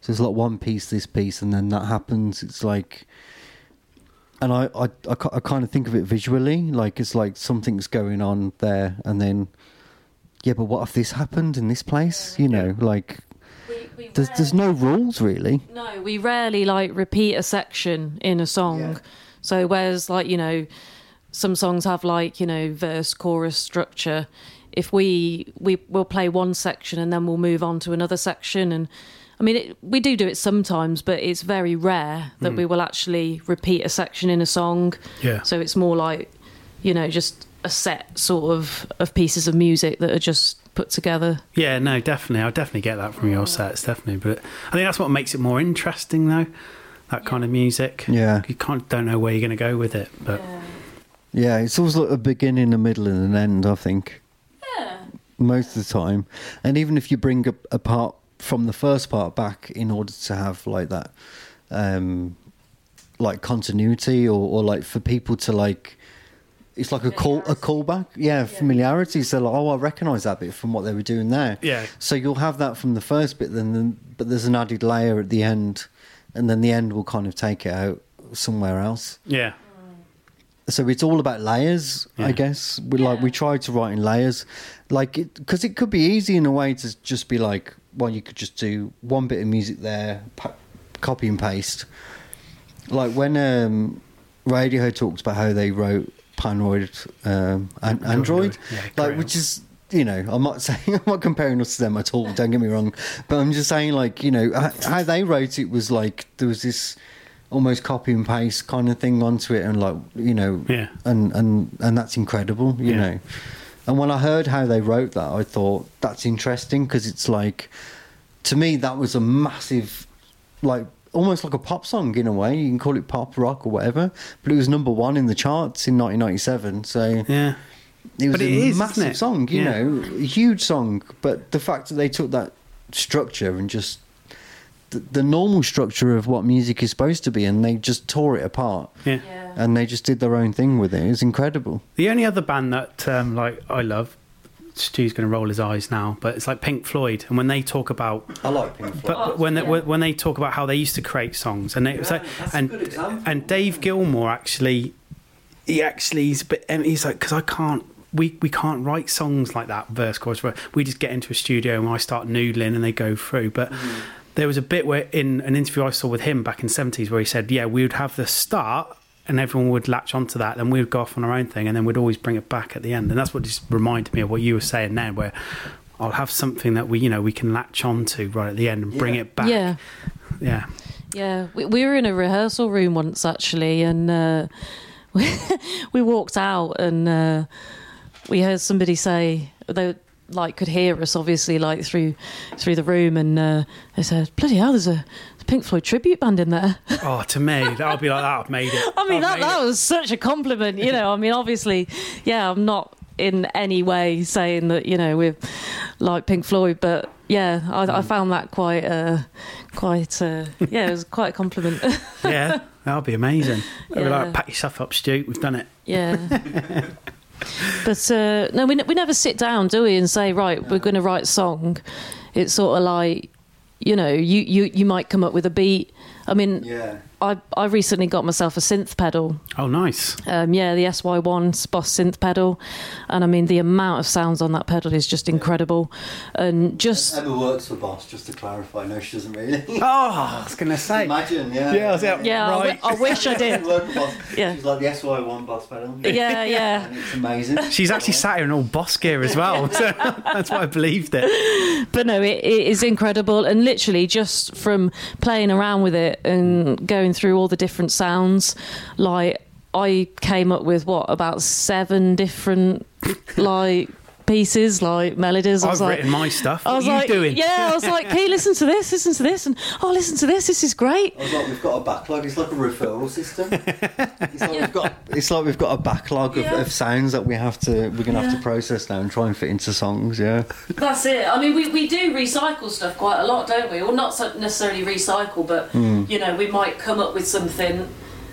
So there's like one piece, this piece, and then that happens. It's like and I, I, I, I kind of think of it visually, like it's like something's going on there, and then, yeah, but what if this happened in this place? You know, like We, we there's there's no rules really. No, we rarely like repeat a section in a song. Yeah. So whereas like, you know, some songs have like, you know, verse, chorus structure. If we we will play one section and then we'll move on to another section and I mean, it, we do do it sometimes, but it's very rare that we hmm. will actually repeat a section in a song. Yeah. So it's more like, you know, just a set sort of of pieces of music that are just put together. Yeah, no, definitely. I definitely get that from your sets, definitely. But I think that's what makes it more interesting, though. That kind of music. Yeah. You can't don't know where you're going to go with it, but Yeah, it's always like a beginning, a middle, and an end. I think Yeah. most of the time, and even if you bring a, a part from the first part back in order to have like that, um, like continuity, or, or like for people to like. It's like a call, a callback, yeah, familiarity. So, like, oh, I recognise that bit from what they were doing there. Yeah. So you'll have that from the first bit, then, then but there's an added layer at the end, and then the end will kind of take it out somewhere else. Yeah, so it's all about layers Yeah. i guess. We like we try to write in layers. Like it because it could be easy in a way to just be like well you could just do one bit of music there pa- copy and paste. Like when um radiohead talks about how they wrote Panoid um an- android Yeah, like which is you know i'm not saying i'm not comparing us to them at all don't get me wrong but i'm just saying like you know how they wrote it was like there was this almost copy and paste kind of thing onto it and like you know Yeah. and and and that's incredible you Yeah. know and when i heard how they wrote that i thought that's interesting because it's like to me, that was a massive, like almost like a pop song in a way. You can call it pop rock or whatever, but it was number one in the charts in 1997. So Yeah. it was But a it is, isn't massive it? song, you Yeah. know, a huge song. But the fact that they took that structure and just the, the normal structure of what music is supposed to be, and they just tore it apart, Yeah. and they just did their own thing with it. It was incredible. The only other band that um, like I love, Stu's going to roll his eyes now, but it's like Pink Floyd, and when they talk about, I like Pink Floyd. but when they, when they talk about how they used to create songs, and they, it's like, that's a and good and Dave Gilmour actually, he actually he's a bit, he's like because I can't. We, we can't write songs like that verse chorus. verse. We just get into a studio and I start noodling and they go through. But Mm. there was a bit where in an interview I saw with him back in the 70s where he said, yeah, we would have the start and everyone would latch onto that. Then we would go off on our own thing and then we'd always bring it back at the end. And that's what just reminded me of what you were saying then, where I'll have something that we, you know, we can latch onto right at the end and bring Yeah. it back. Yeah. Yeah. Yeah, we, we were in a rehearsal room once actually, and uh, we, we walked out and uh, we heard somebody say they like could hear us obviously like through through the room, and uh, they said, "Bloody hell, there's a Pink Floyd tribute band in there." Oh, to me, that would be like that. I've made it. I mean, that that it. was such a compliment, you know. I mean, obviously, yeah, I'm not in any way saying that you know we're like Pink Floyd, but yeah, I, I found that quite uh, quite uh, yeah, it was quite a compliment. yeah, that would be amazing. I'd be like, pat yourself up, Stu. We've done it. Yeah. but uh, no, we, we never sit down, do we, and say, right, we're going to write a song. It's sort of like, you know, you, you, you might come up with a beat. I mean, Yeah. I, I recently got myself a synth pedal. Oh, nice. Um, yeah, the SY1 Boss synth pedal. And I mean, the amount of sounds on that pedal is just incredible. And just. Emma works for Boss, just to clarify. No, she doesn't really. Oh, I was going to say. Imagine, yeah. Yeah, I was out- Yeah, Right. I, wish I did. Work for Boss. Yeah. She's like the SY1 Boss pedal. Yeah, yeah. And it's amazing. She's actually sat here in all boss gear as well. So that's why I believed it. but no, it, it is incredible, and literally just from playing around with it and going through all the different sounds, like I came up with what about seven different like pieces, like melodies. I I've was like, written my stuff. I was are you like, doing? yeah, I was like, can you listen to this? Listen to this, and oh, listen to this. This is great. I was like, we've got a backlog. It's like a referral system. it's, like we've got, it's like we've got a backlog of, Yeah. of sounds that we have to, we're gonna have to process now and try and fit into songs. Yeah. That's it. I mean, we, we do recycle stuff quite a lot, don't we? Well, not so necessarily recycle, but Hmm. you know, we might come up with something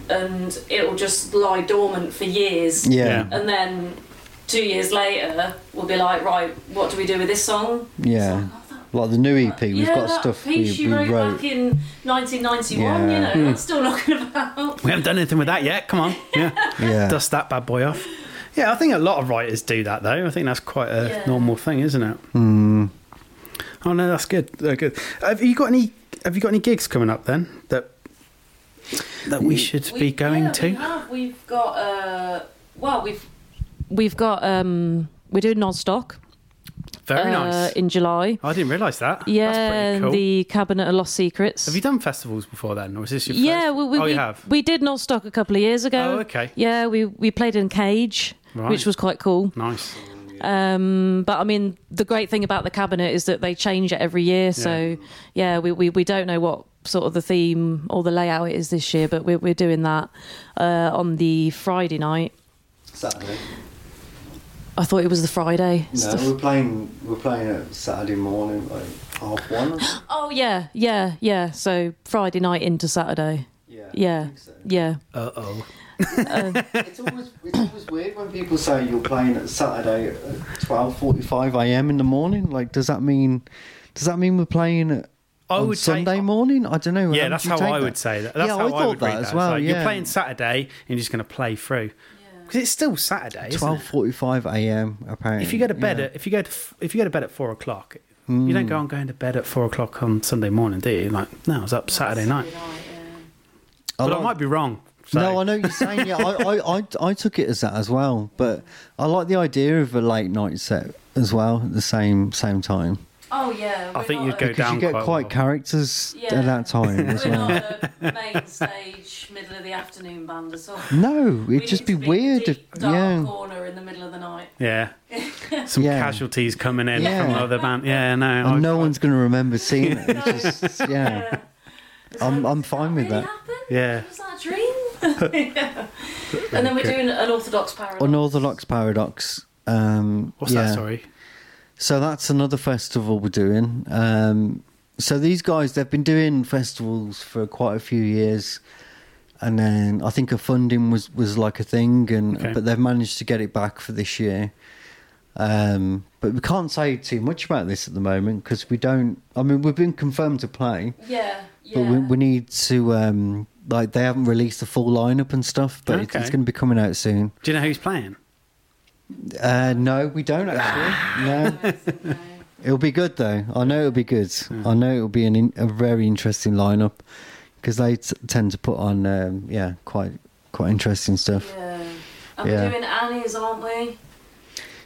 and it'll just lie dormant for years. Yeah. And then two years later, we'll be like, right, what do we do with this song? Yeah. Like the new EP, we've yeah, got that stuff we, piece you we wrote, wrote. back in 1991. Yeah. You know, that's still knocking about. We haven't done anything with that yet. Come on. Yeah. Yeah. Dust that bad boy off. Yeah, I think a lot of writers do that though. I think that's quite a Yeah. normal thing, isn't it? Hmm. Oh no, that's good. They're good. Have you got any? Have you got any gigs coming up then that that we should be going yeah, to? We have. We've got. Uh, well, we've we've got. Um, we're doing Nozstock. Very uh, nice. in July. I didn't realise that. Yeah, that's pretty cool. the Cabinet of Lost Secrets. Have you done festivals before then, or is this your yeah, first? we, we, oh, we, you have. we did Nozstock a couple of years ago. Oh, okay. Yeah, we we played in Cage, Right. which was quite cool. Nice. Um, but I mean, the great thing about the cabinet is that they change it every year. So yeah, we, we, we don't know what sort of the theme or the layout is this year, but we're we're doing that uh, on the Friday night. Saturday. I thought it was the Friday. No, stuff. we're playing. We're playing it Saturday morning, like half one. Oh yeah, yeah, yeah. So Friday night into Saturday. Yeah. I Yeah, think so. yeah. Uh oh. It's always it's always weird when people say you're playing at Saturday at twelve forty five a.m. in the morning. Like, does that mean? Does that mean we're playing at I on would say- Sunday morning? I don't know. Yeah, would that's how I that? would say that. That's yeah, how I thought would read that that. as well. like, yeah. You're playing Saturday and you're just going to play through because it's still Saturday. isn't twelve it? forty five a.m. Apparently, If you go to bed yeah. at if you go to if you go to bed at four o'clock, you don't go hmm. on going to bed at four o'clock on Sunday morning, do you? Like, no, I was up Saturday night. But I like- might be wrong. So. No, I know what you're saying. Yeah, I, I, I, I took it as that as well. But I like the idea of a late night set as well at the same same time. Oh yeah. I think you'd a- go Because down you get quite quite well. characters Yeah. at that time as We're well. not a main stage, middle of the afternoon band at all. No, it'd just need be to weird. Deep, dark yeah, corner in the middle of the night. Yeah. Some Yeah. casualties coming in Yeah. from other band. Yeah, no. I- and no one's going to remember seeing it. It's just, yeah, It's I'm I'm "Did fine with really that. happen? Yeah. Was that a dream? yeah. And then we're doing an Orthodox paradox. Unorthodox Paradox. Um, What's yeah. that, sorry? So that's another festival we're doing. Um, so these guys, they've been doing festivals for quite a few years, and then I think a funding was was like a thing, and Okay. but they've managed to get it back for this year. Um, but we can't say too much about this at the moment because we don't. I mean, we've been confirmed to play, Yeah, yeah. but we, we need to. Um, like they haven't released the full lineup and stuff, but it's, it's going to be coming out soon. Do you know who's playing? Uh, no, we don't actually. no. It'll be good though. I know it'll be good. I know it'll be an in, a very interesting lineup because they t- tend to put on um, yeah quite quite interesting stuff. Yeah. And Yeah. we're doing Annie's, aren't we?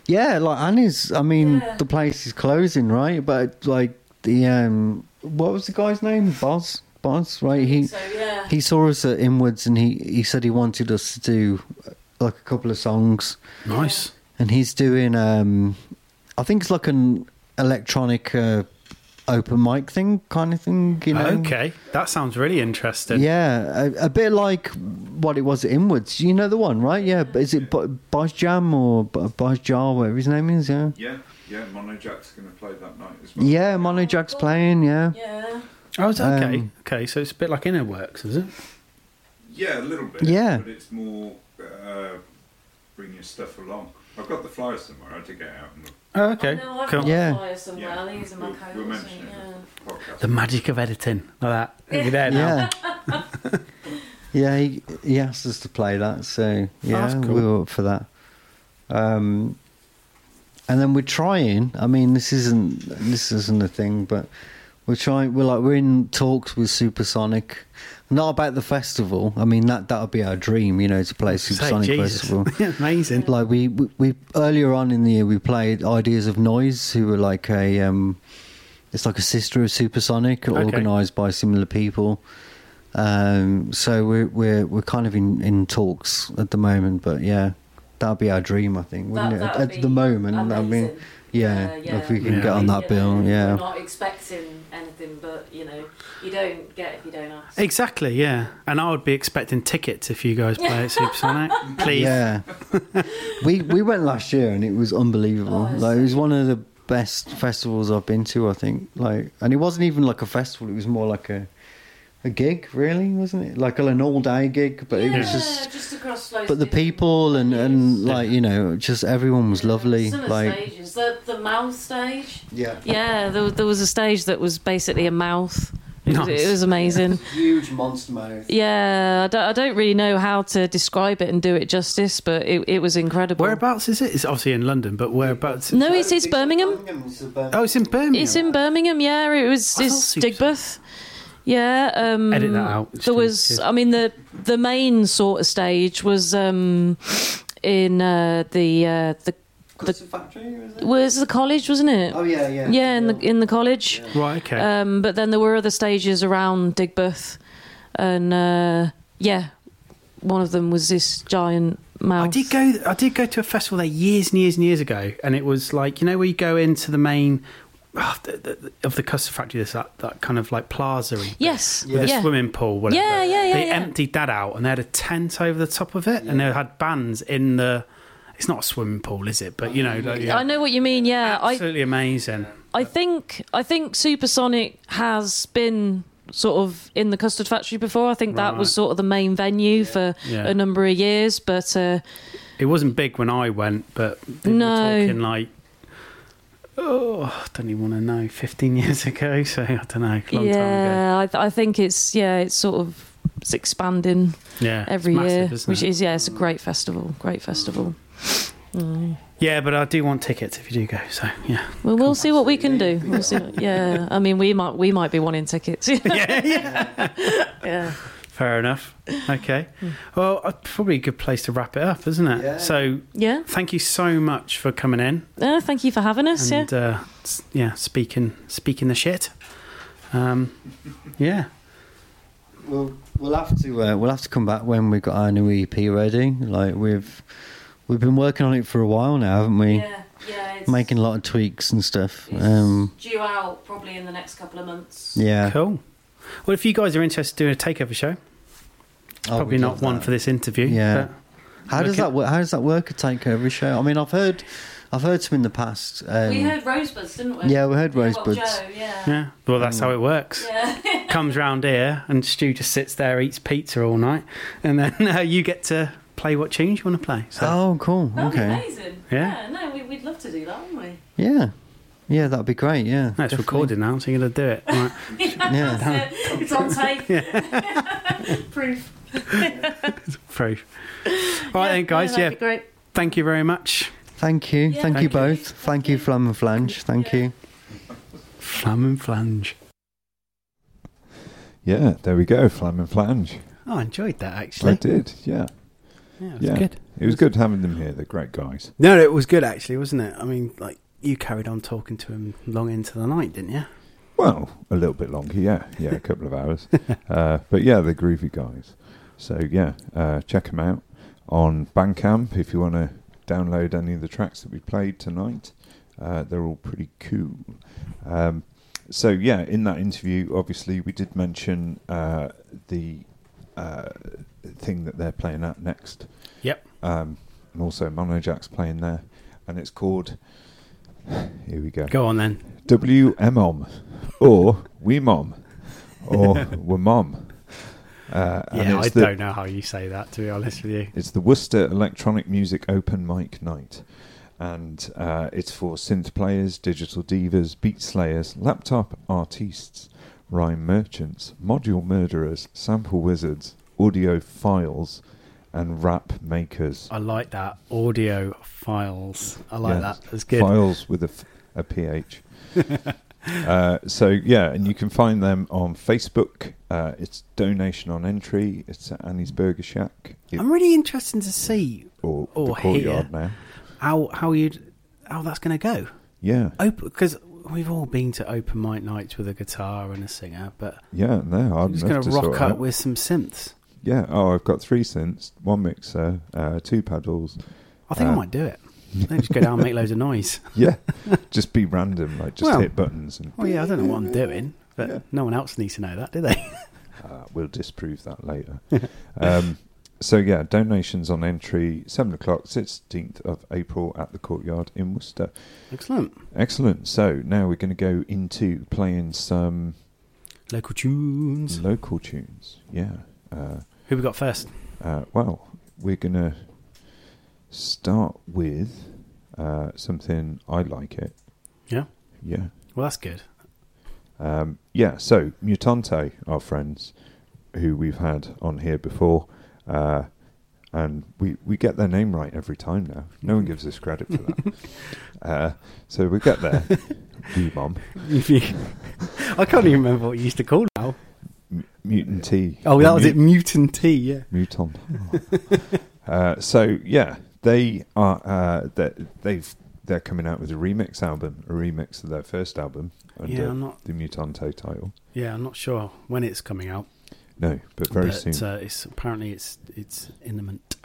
Yeah, like Annie's. I mean, Yeah. the place is closing, right? But like the um, what was the guy's name? Boz. Boz, right? He so yeah. he saw us at Inwards and he he said he wanted us to do like a couple of songs. Nice. and he's doing um i think it's like an electronic uh, open mic thing kind of thing you know Okay. That sounds really interesting. yeah a, a bit like what it was at inwards you know the one right yeah but is it Bo- Boz jam or Bo- Boz jar whatever his name is yeah Yeah, yeah. Mono Jack's going to play that night as well. yeah mono jack's playing yeah Yeah. Oh, is that okay. Um, okay, so it's a bit like Inner Works, is it? Yeah, a little bit. Yeah. but it's more uh, bring your stuff along. I've got the flyer somewhere. I had to get out and look. Oh, okay. I know I've cool. got Yeah. a flyer somewhere. Yeah, I'll use in my we'll, coat. we'll or mention something, it yeah. in the podcast. The magic of editing, like that. It'll be there now. yeah yeah he, he asked us to play that so yeah that's cool. we were up for that um and then we're trying i mean this isn't this isn't a thing but we're trying we're like we're in talks with supersonic not about the festival i mean that that would be our dream you know to play a Say, supersonic Jesus. festival Amazing. like we, we we earlier on in the year we played ideas of noise who were like a um it's like a sister of supersonic Okay. organized by similar people um so we're we're we're kind of in in talks at the moment but yeah that'd be our dream i think wouldn't That- it that'd at, be the moment i mean amazing. yeah, Yeah, if we can Yeah. get on that You bill know, yeah We're not expecting anything, but you know, you don't get if you don't ask. Exactly, yeah. And I would be expecting tickets if you guys play at Supersonic. Please. Yeah, we we went last year and it was unbelievable. Oh, like it was one of the best festivals I've been to. I think. Like, and it wasn't even like a festival. It was more like a a gig, really, wasn't it? Like an all day gig, but it was just. just across loads But the people and and venues. like you know, just everyone was lovely. Some of the Like, stages, the the mouth stage. yeah, Yeah, There, there was a stage that was basically a mouth. It, was, Nice. it was amazing. huge monster mouth. Yeah, I don't, I don't really know how to describe it and do it justice, but it, it was incredible. Whereabouts is it? It's obviously in London, but whereabouts? No, it's, it's Birmingham. Oh, it's in Birmingham. It's in Birmingham. Yeah, it was I it's thought Digbeth. Yeah. Um, Edit that out. It's There was, too- I mean, the the main sort of stage was um, in uh, the uh, the factory, was it? was the college, wasn't it? Oh yeah, yeah. yeah, in the in the college. Right, okay. Um, but then there were other stages around Digbeth, and uh, yeah, one of them was this giant mouse. I did go. I did go to a festival there years and years and years ago, and it was like you know where you go into the main oh, the, the, of the custard factory. There's that, that kind of like plaza Yes. with a swimming pool. Whatever. Yeah, yeah, yeah, They yeah. emptied that out, and they had a tent over the top of it, and they had bands in the. It's not a swimming pool, is it? But you know, like, yeah. I know what you mean. Yeah, I absolutely amazing. I think I think Supersonic has been sort of in the custard factory before. I think that was sort of the main venue for Yeah. a number of years. But uh, It wasn't big when I went, but they No. were talking like. Oh, I don't even want to know. Fifteen years ago, so I don't know. Long time ago. yeah, I, th- I think it's yeah, it's sort of it's expanding Yeah, every massive, year, which is yeah, it's a great festival, great festival. Mm. Yeah, but I do want tickets if you do go. So yeah, Well, we'll see what we can do. We'll see. What, yeah, I mean, we might we might be wanting tickets. yeah, yeah, yeah. Fair enough. Okay. Well, uh, probably a good place to wrap it up, isn't it? Yeah. So, Yeah. thank you so much for coming in Uh, thank you for having us. and yeah. uh, yeah, speaking speaking the shit. Um, yeah. We'll we'll have to uh, we'll have to come back when we've got our new EP ready. Like we've we've been working on it for a while now, haven't we? yeah. Yeah. Making a lot of tweaks and stuff. it's Um, due out probably in the next couple of months. yeah. Cool. Well, if you guys are interested in doing a takeover show, Oh, probably not one that. for this interview. Yeah. but How does that work? How does that work? A takeover show? I mean, I've heard, I've heard some in the past. Um, we heard Rosebuds, didn't we? yeah, we heard Well, Rosebuds. Joe, yeah. Yeah. Well, that's how it works. Yeah. Comes round here, and Stu just sits there, eats pizza all night, and then uh, you get to play what tunes you want to play. So, Oh, cool. That'd be Okay. amazing. Yeah. no, we, we'd love to do that, wouldn't we? Yeah. Yeah, that'd be great. Yeah. no, it's definitely. recorded now, so you're going to do it. Right. Yeah. That's it. It's on tape. Proof. Proof. All right, then, guys. that'd Yeah. be great. Thank you very much. Thank you. Yeah. Thank, Thank you you. both. Thank you, Flam and Flange. Thank Yeah. you. Flam and flange. Yeah, there we go. Flam and flange. Oh, I enjoyed that actually. I did. Yeah, Yeah, it was yeah. good. It was good having them here. They're great guys. No, it was good actually, wasn't it? I mean, like you carried on talking to him long into the night, didn't you? Well, a little bit longer. Yeah, yeah, a couple of hours. uh, but yeah, they're groovy guys. So yeah, uh, check them out on Bandcamp if you want to download any of the tracks that we played tonight. Uh, they're all pretty cool. Um, so yeah, in that interview, obviously we did mention uh, the uh, thing that they're playing at next. Yep. Um, and also Mono Jack's playing there, and it's called. Here we go. Go on then. WMOM or We Mom or Wamom. Uh, Yeah, I the, don't know how you say that to be honest with you. It's the Worcester Electronic Music Open Mic Night. And uh, it's for synth players, digital divas, beat slayers, laptop artists, rhyme merchants, module murderers, sample wizards, audio files, and rap makers. I like that audio files. I like Yes. that. That's good. Files with a, f- a PH. uh, so yeah, and you can find them on Facebook. Uh, it's donation on entry. It's at Annie's Burger Shack It- I'm really interested to see or, or the courtyard hear. now. how how you how that's going to go. Yeah, because we've all been to open mic nights with a guitar and a singer, but yeah. No, I'm I'm just going to rock up with some synths. Yeah. Oh, I've got three synths, one mixer, uh, two pedals. I think I Uh, might do it. Then just go down and make loads of noise. Yeah, just be random, like just Well- hit buttons, and Well, yeah, I don't know what I'm doing, but Yeah. no one else needs to know that, do they? uh, we'll disprove that later. um, so yeah, donations on entry seven o'clock, sixteenth of April at the courtyard in Worcester. Excellent. Excellent. So now we're going to go into playing some Local tunes. local tunes. Yeah. Uh, Who we got first? uh, well, we're going to start with uh, something I like it. Yeah. Yeah. Well, that's good. Um, yeah, so Mutante, our friends, who we've had on here before, uh, and we, we get their name right every time now. No one gives us credit for that. uh, so we get there. V Mom, I can't even remember what you used to call it now. M- Mutant T. Oh, that was it, Mutant T, yeah. Mutant. uh, so yeah, they are. Uh, they they've they're coming out with a remix album, a remix of their first album under Yeah, not- the Mutante title. Yeah, I'm not sure when it's coming out. No, but very but, soon. Uh, it's apparently it's it's imminent.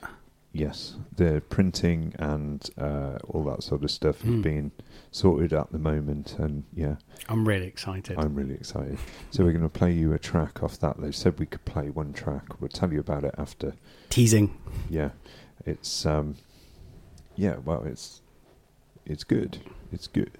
Yes, the printing and uh, all that sort of stuff Mm. is being sorted at the moment, and yeah, I'm really excited. I'm really excited. So we're going to play you a track off that. They said we could play one track. We'll tell you about it after. Teasing. Yeah, it's um, yeah. Well, it's it's good. It's good.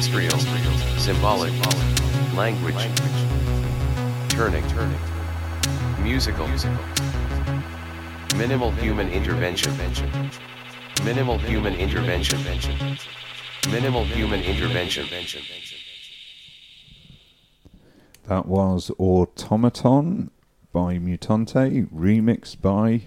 Industrial, symbolic, language, turning, turning. musical, minimal human intervention, minimal human intervention, minimal human intervention. That was Automaton by Mutante, remixed by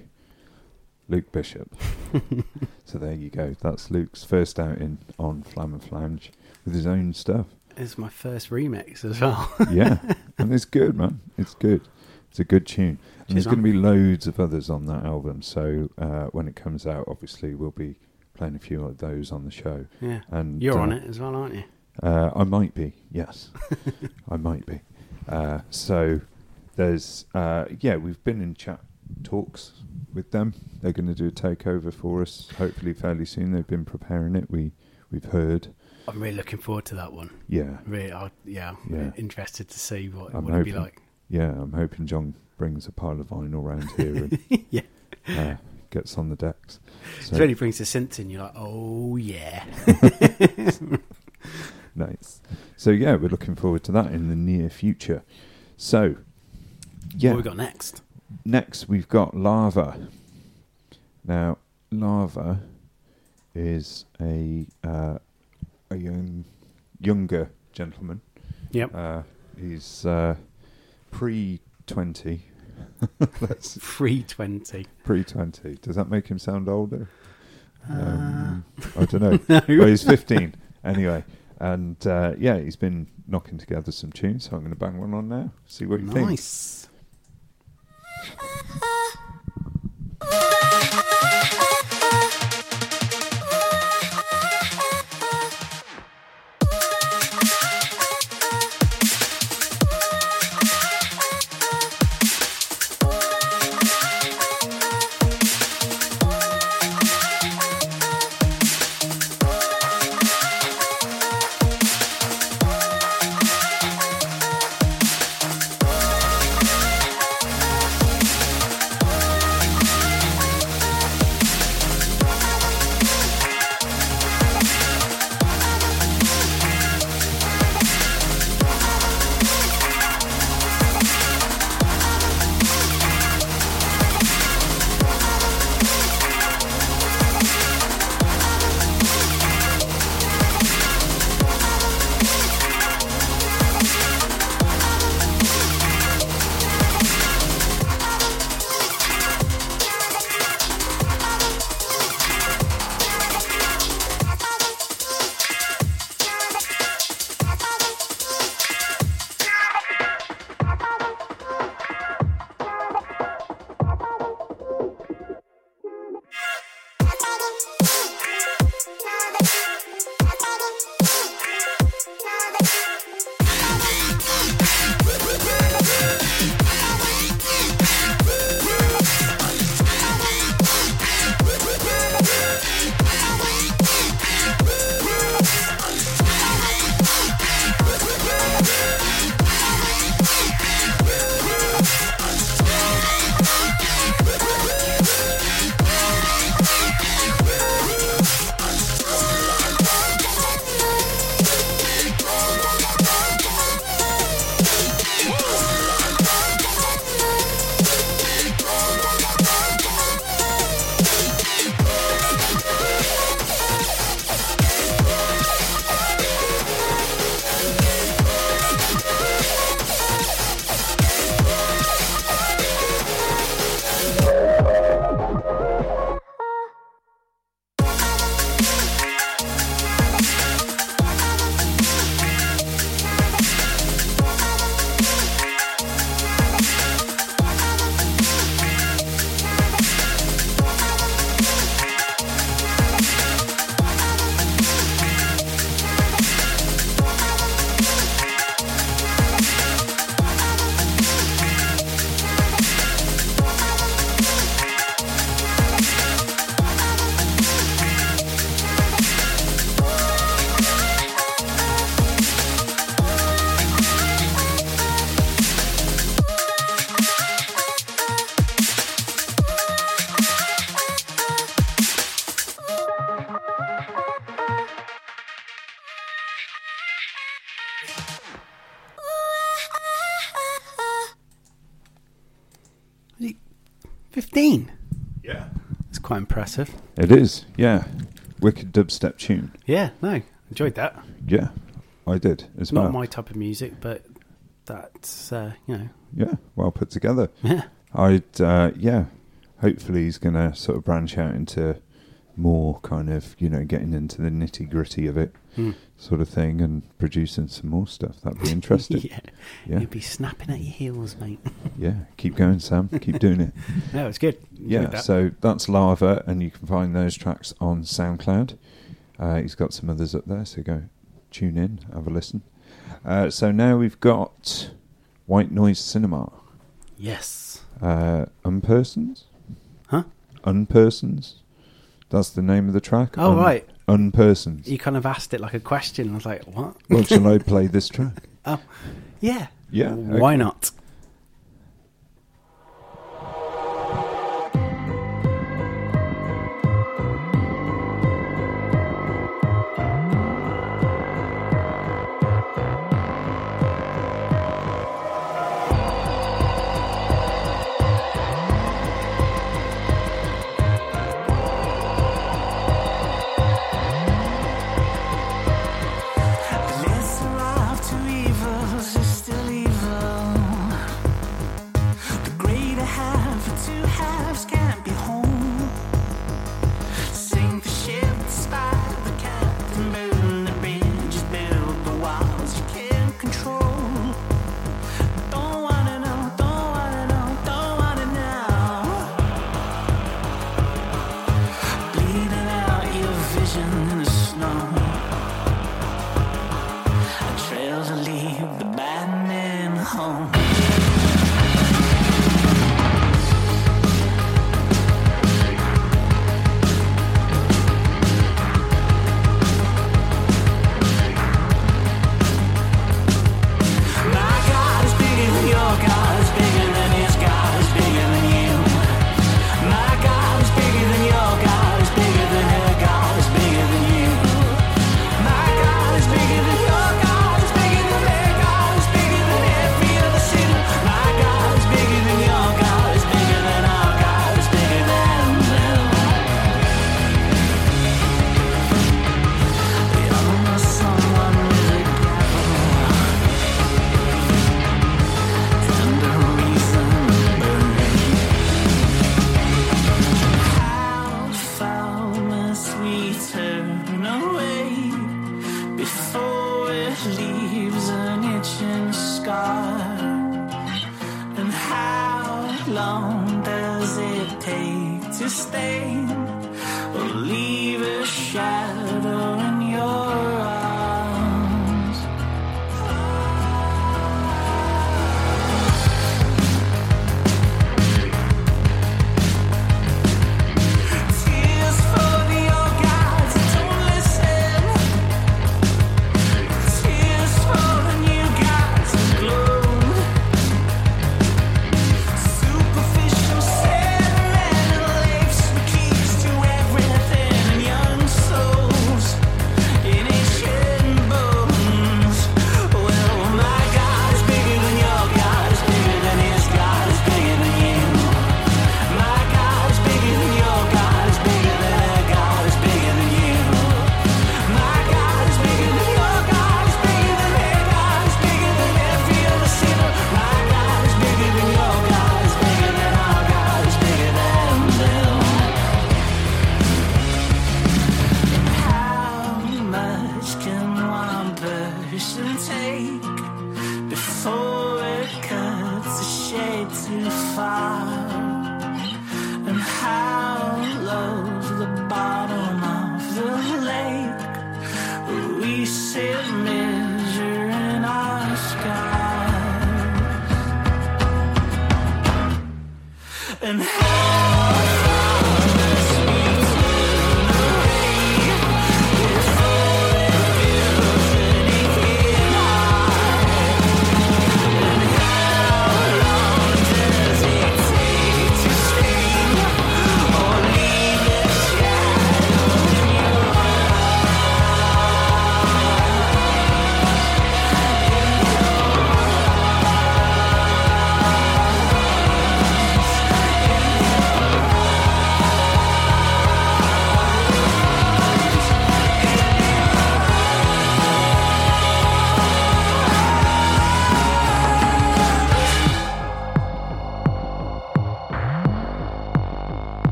Luke Bishop. so there you go. That's Luke's first outing on Flam and Flange with his own stuff. It's my first remix as well. yeah, and it's good, man. It's good. It's a good tune. And Cheers, there's going to be loads of others on that album. So uh, when it comes out, obviously we'll be playing a few of those on the show. yeah. And You're uh, on it as well, aren't you? Uh, I might be, yes. I might be. Uh, so there's, uh, yeah, we've been in chat talks with them. They're going to do a takeover for us, hopefully fairly soon. They've been preparing it. We we've heard. I'm really looking forward to that one. Yeah, Really, I, yeah, I'm Yeah. interested to see what it I'm would be hoping. like. Yeah, I'm hoping John brings a pile of vinyl round here and yeah. uh, gets on the decks. So when he brings the synth in, you're like, oh yeah. nice. So yeah, we're looking forward to that in the near future. So yeah, What we got next? Next, we've got Lava. Now, Lava is a uh, a young younger gentleman. Yep. Uh, he's uh, pre twenty. That's Free twenty. pre twenty. Does that make him sound older? Uh, Um, I don't know. No. Well, he's fifteen anyway, and uh, yeah, he's been knocking together some tunes. So I'm going to bang one on now. See what you think. Nice. Thank quite impressive. It is, yeah. Wicked dubstep tune. Yeah, no, enjoyed that. Yeah, I did as Not well. my type of music, but that's, uh, you know, Yeah, well put together. Yeah. I'd, uh, yeah. Hopefully, he's going to sort of branch out into more kind of, you know, getting into the nitty gritty of it, Hmm. sort of thing, and producing some more stuff. That'd be interesting. yeah. Yeah. You'd be snapping at your heels, mate. Yeah, keep going, Sam. Keep doing it. no, it's good. Enjoyed Yeah, that. so that's Lava, and you can find those tracks on SoundCloud. Uh, he's got some others up there, so go tune in, have a listen. Uh, so now we've got White Noise Cinema. Yes. Uh, Unpersons? Huh? Unpersons? That's the name of the track? Oh, right. Unpersons. You kind of asked it like a question. I was like, what? Well, shall I play this track? Oh, yeah. Yeah, Why okay. not?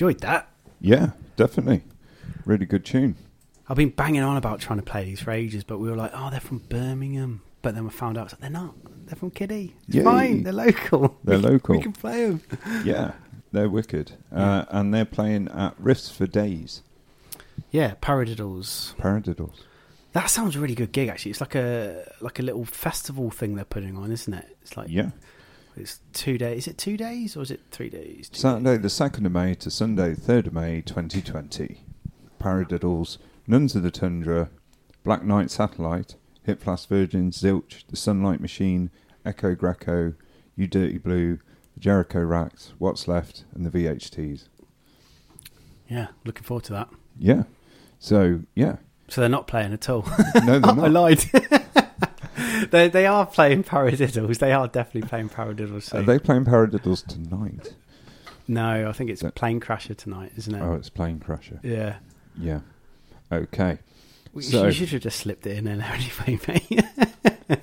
Enjoyed that. Yeah, definitely. Really good tune. I've been banging on about trying to play these for ages, but we were like, oh, they're from Birmingham. But then we found out they're not. They're from Kiddie. It's Yay. fine. They're local. They're We local. We can play them. Yeah, they're wicked. Uh, and they're playing at Riffs for Days. Yeah, Paradiddles. Paradiddles. That sounds a really good gig. Actually, it's like a like a little festival thing they're putting on, isn't it? It's like Yeah. It's two days. Is it two days or is it three days? Two Saturday the 2nd of May to Sunday 3rd of May 2020. Paradiddles, Nuns of the Tundra, Black Knight Satellite, Hip Flask Virgin, Zilch, The Sunlight Machine, Echo Greco, You Dirty Blue, the Jericho Racks, What's Left, and the VHTs. Yeah, looking forward to that. Yeah. So, yeah. So they're not playing at all. No, they're I not. lied. they they are playing paradiddles. They are definitely playing paradiddles. Are they playing Paradiddles tonight? No, I think it's That- Plane Crasher tonight, isn't it? Oh, it's Plane Crusher. Yeah. Yeah. Okay. We- So, you should have just slipped it in there anyway, mate.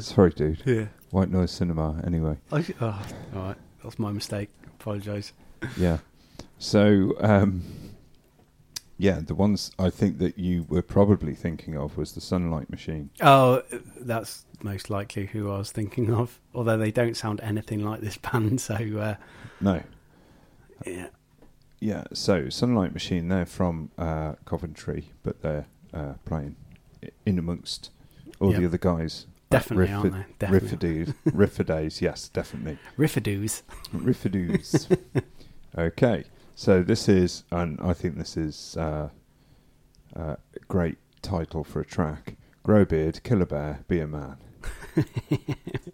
sorry, dude. Yeah. White Noise Cinema, anyway. I oh, all right, that's my mistake. Apologise. Yeah. So, um, yeah, the ones I think that you were probably thinking of was the Sunlight Machine. Oh, that's most likely who I was thinking of. Although they don't sound anything like this band, so uh, No. yeah. Yeah, so Sunlight Machine, they're from uh, Coventry, but they're uh, playing in amongst all Yep. the other guys. Definitely, aren't they? Definitely. Riffadoos. Riffadays, yes, definitely. Riffadoos. Riffadoos. okay, so this is, and I think this is uh, uh, a great title for a track. Grow beard, kill a bear, be a man.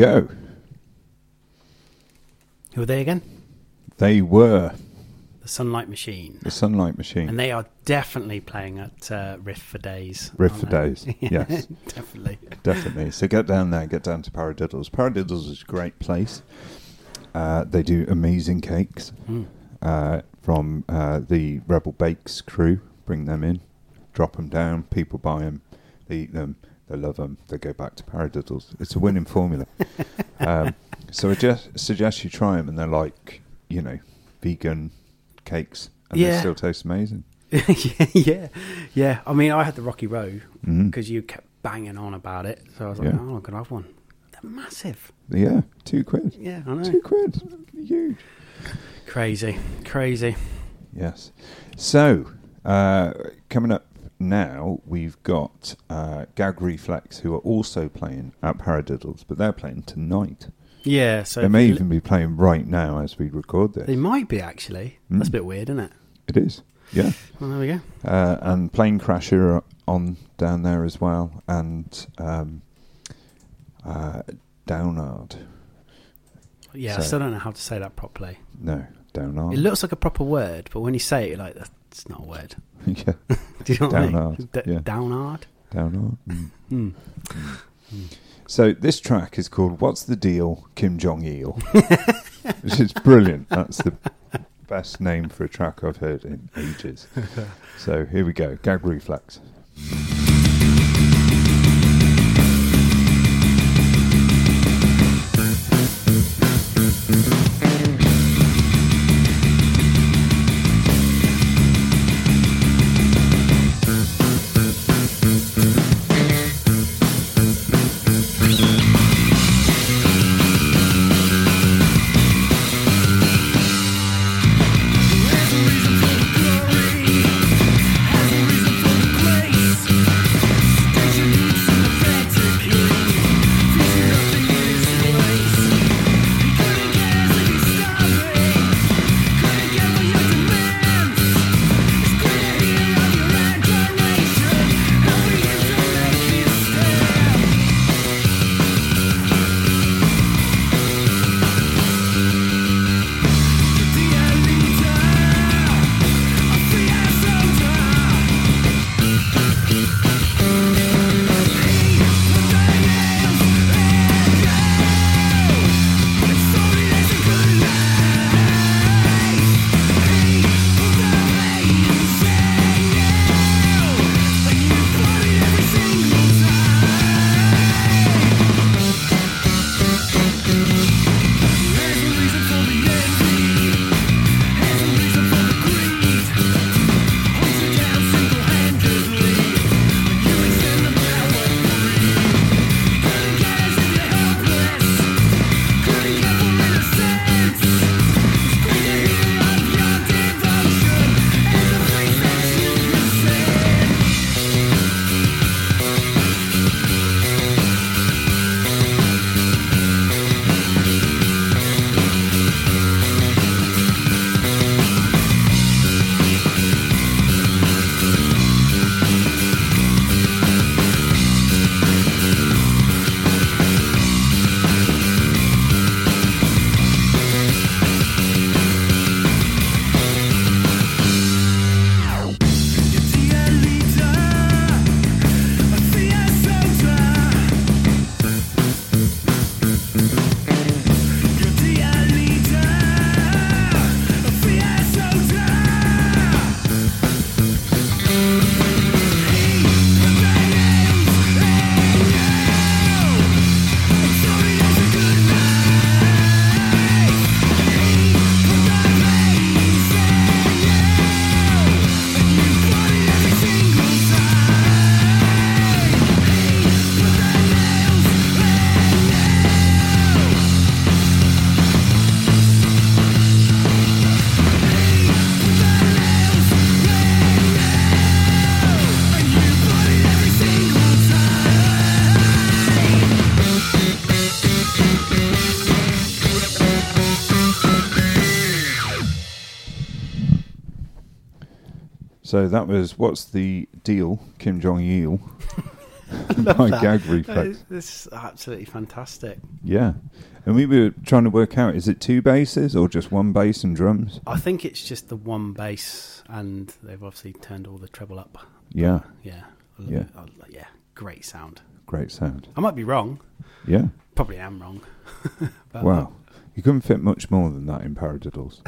go. Who are they again? They were The Sunlight Machine. the Sunlight Machine. And they are definitely playing at uh, Riff for Days. Riff for they? Days, yes. definitely. Definitely. So get down there, get down to Paradiddles. Paradiddles is a great place. Uh, they do amazing cakes Mm. uh, from uh, the Rebel Bakes crew. Bring them in, drop them down. People buy them, they eat them, they love them. They go back to Paradiddles. It's a winning formula. um, so I just suggest you try them, and they're like, you know, vegan cakes, and they still taste amazing. yeah, yeah, yeah. I mean, I had the Rocky Road because you kept banging on about it. So I was like, Yeah. oh, I'm going to have one. They're massive. Yeah, two quid. Yeah, I know. Two quid. Huge. Crazy, crazy. Yes. So, uh, coming up now, we've got uh, Gag Reflex, who are also playing at Paradiddles, but they're playing tonight. Yeah, so they may even be playing right now as we record this. They might be actually. That's a Mm. bit weird, isn't it? It is, yeah. Well, there we go. Uh, and Plane Crasher on down there as well, and um, uh, Downard. Yeah, I still don't know how to say that properly. No, Downard. It looks like a proper word, but when you say it, you're like, that's not a word. yeah. Do you know what I mean? Downard. D- yeah. Downard? Downard. Mm. Mm. Mm. So this track is called "What's the Deal, Kim Jong Il," which is brilliant. That's the best name for a track I've heard in ages. So here we go. Gag reflex. So that was what's the deal, Kim Jong Il, My that. gag reflex. This is absolutely fantastic. Yeah. And we were trying to work out is it two basses or just one bass and drums? I think it's just the one bass, and they've obviously turned all the treble up. Yeah. Yeah, Yeah. Yeah, great sound. Great sound. I might be wrong. Yeah. Probably am wrong. But, Wow. You couldn't fit much more than that in Paradiddles.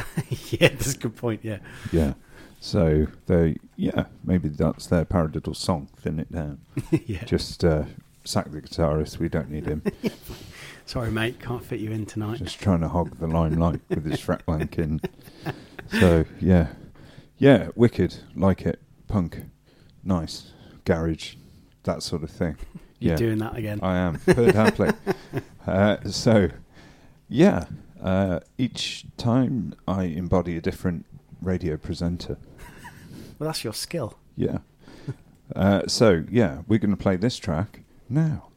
yeah, that's a good point. Yeah, yeah. So they yeah, maybe that's their Paradiddle song, thin it down. Yeah. Just uh, sack the guitarist, we don't need him. sorry, mate, can't fit you in tonight. Just trying to hog the limelight with his fret wanking. So yeah. Yeah, wicked, like it. Punk. Nice. Garage. That sort of thing. You're yeah. doing that again. I am. Heard happily. uh, so yeah. Uh, each time I embody a different radio presenter. Well, that's your skill. Yeah. Uh, so yeah, we're going to play this track now.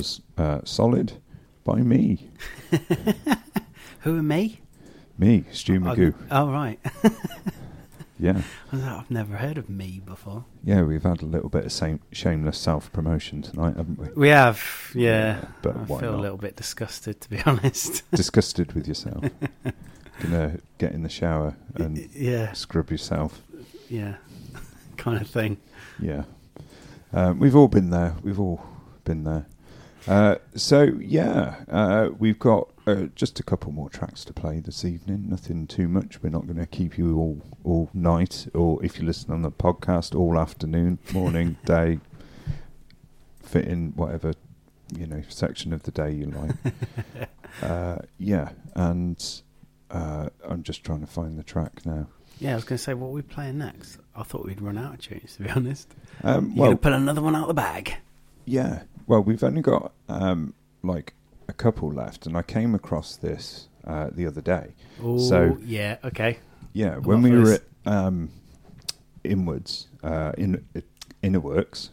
Was uh, solid by me. Who are me? Me, Stu Magoo. Oh, oh, right. Yeah, I've never heard of me before. yeah, we've had a little bit of same, shameless self promotion tonight, haven't we? We have, yeah. but I feel not? a little bit disgusted, to be honest. Disgusted with yourself. Gonna get in the shower and yeah, scrub yourself. yeah, kind of thing. Yeah. Um, we've all been there. We've all been there. Uh, so, yeah, uh, we've got uh, just a couple more tracks to play this evening. Nothing too much. We're not going to keep you all, all night, or if you listen on the podcast, all afternoon, morning, day, fit in whatever, you know, section of the day you like. uh, yeah, and uh, I'm just trying to find the track now. Yeah, I was going to say, what are we playing next? I thought we'd run out of tunes, to be honest. Um, You're well, going to put another one out of the bag? Yeah. Well, we've only got um, like a couple left, and I came across this uh, the other day. Oh, so yeah, okay. yeah, I'm when we were this. at um, Inwards uh, in Inner Works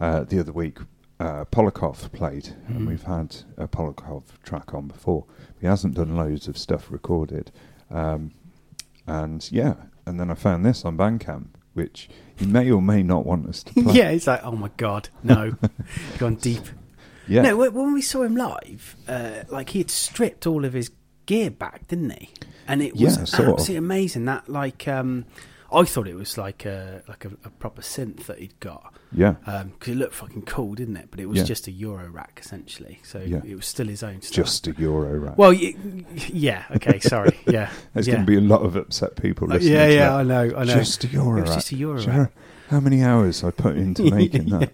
uh, the other week, uh, Polakov played, Mhm. and we've had a Polakov track on before. He hasn't done loads of stuff recorded, um, and yeah, and then I found this on Bandcamp, which he may or may not want us to play. yeah, it's like, oh my god, no, gone deep. yeah. No, when we saw him live, uh, like he had stripped all of his gear back, didn't he? And it was Yeah, sort of. absolutely amazing. That like, um, I thought it was like a like a, a proper synth that he'd got. Yeah. because it looked fucking cool, didn't it? But it was Yeah. just a Euro rack essentially, so Yeah. it was still his own stuff. Just a Euro rack. well, y- yeah, okay, sorry, yeah, There's yeah. going to be a lot of upset people Uh, listening. yeah, to yeah. I know, I know. Just a euro. Rack. just a euro rack. know How many hours I put into making that?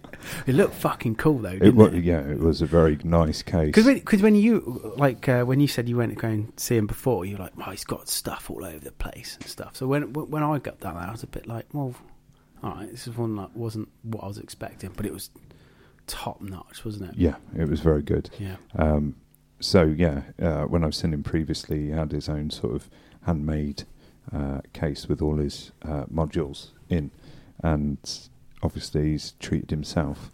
It looked fucking cool though. It Didn't was, it? yeah, it was a very nice case. Because when, 'cause when you like uh, when you said you went to go and see him before, you're like, "Oh, he's got stuff all over the place and stuff." So when when I got that, I was a bit like, "Well, all right, this is one that wasn't what I was expecting, but it was top notch, wasn't it?" Yeah, it was very good. Yeah. Um, so yeah, uh, when I've seen him previously, he had his own sort of handmade uh, case with all his uh, modules in, and obviously he's treated himself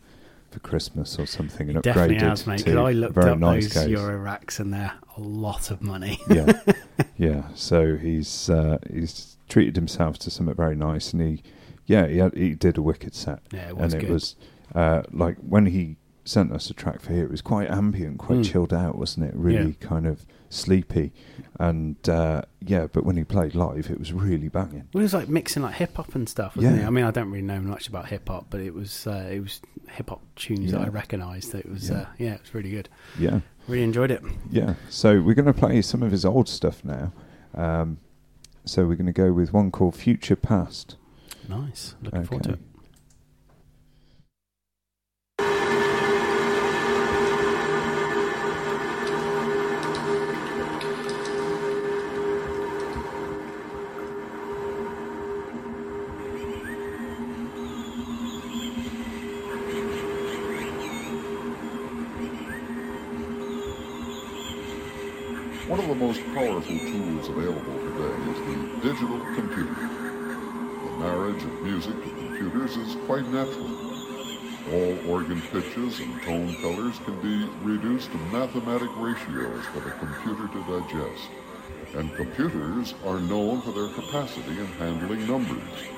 for Christmas or something and He definitely upgraded has, mate. to Because I looked very up nice those case. Euro racks, and they're a lot of money. yeah, yeah. So he's uh, he's treated himself to something very nice, and he, yeah, he had, he did a wicked set. Yeah, it was and it good. was uh, like when he sent us a track for here, it was quite ambient, quite Mm. chilled out, wasn't it? Really kind of sleepy, and uh, yeah. But when he played live, it was really banging. Well, he was like mixing like hip hop and stuff, wasn't Yeah. he? I mean, I don't really know much about hip hop, but it was uh, it was hip hop tunes that I recognised. That it was Yeah. uh, yeah, it was really good. Yeah, Really enjoyed it. yeah. So we're going to play some of his old stuff now. Um, so we're going to go with one called Future Past. Nice. Looking forward to it. One of the most powerful tools available today is the digital computer. Marriage of music to computers is quite natural. All organ pitches and tone colors can be reduced to mathematic ratios for the computer to digest. And computers are known for their capacity in handling numbers.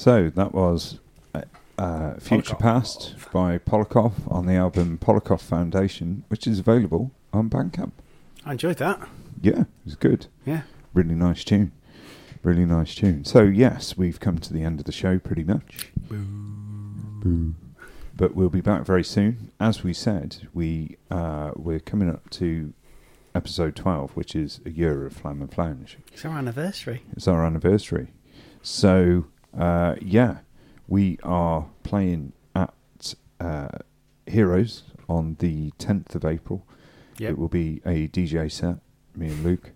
So that was uh, uh, Future Polakov. Past by Polakov on the album Polakov Foundation, which is available on Bandcamp. I enjoyed that. Yeah, it was good. Yeah. Really nice tune. Really nice tune. So, yes, we've come to the end of the show pretty much. Boo. But we'll be back very soon. As we said, we, uh, we're coming up to episode 12, which is a year of Flam and Flange. It's our anniversary. It's our anniversary. So, uh, yeah, we are playing at uh, Heroes on the 10th of April. Yep. It will be a DJ set, me and Luke,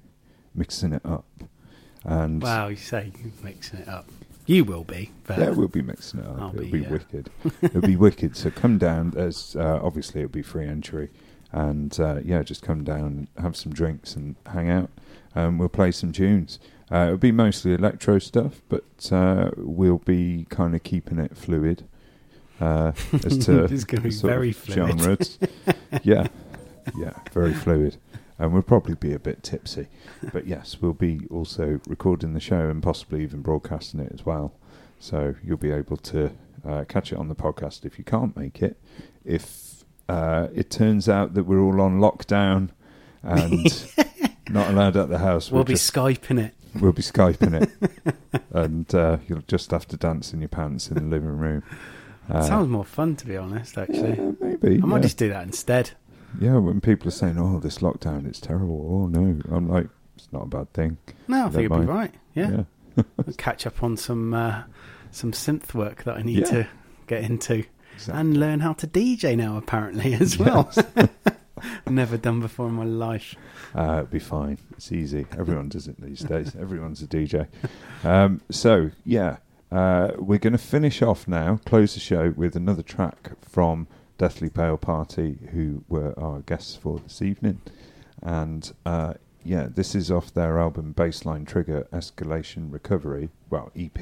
mixing it up. And Wow, you say you're mixing it up. You will be. But yeah, we'll be mixing it up. I'll It'll be, be, yeah. wicked. It'll be wicked. So come down. There's uh, obviously it'll be free entry, and uh, yeah, just come down, have some drinks, and hang out. Um, we'll play some tunes. Uh, it'll be mostly electro stuff, but uh, we'll be kind of keeping it fluid uh, as to It's gonna the be very fluid. genres. yeah, yeah, very fluid. And we'll probably be a bit tipsy, but yes, we'll be also recording the show and possibly even broadcasting it as well. So you'll be able to uh, catch it on the podcast if you can't make it. If uh, it turns out that we're all on lockdown and not allowed at the house, We'll we'll be just- Skyping it. We'll be skyping it, and uh, you'll just have to dance in your pants in the living room. Uh, Sounds more fun, to be honest. Actually, maybe, I might yeah. just do that instead. Yeah, when people are saying, "Oh, this lockdown, it's terrible," oh no, I'm like, it's not a bad thing. No, I think you'd be right. Yeah, Yeah. Catch up on some uh, some synth work that I need Yeah. to get into. And learn how to DJ now, apparently as well. Never done before in my life. Uh, it'll be fine. It's easy. Everyone does it these days. Everyone's a DJ. Um, so, yeah, uh, we're going to finish off now, close the show with another track from Deathly Pale Party, who were our guests for this evening. And uh, yeah, this is off their album Baseline Trigger Escalation Recovery, well, EP.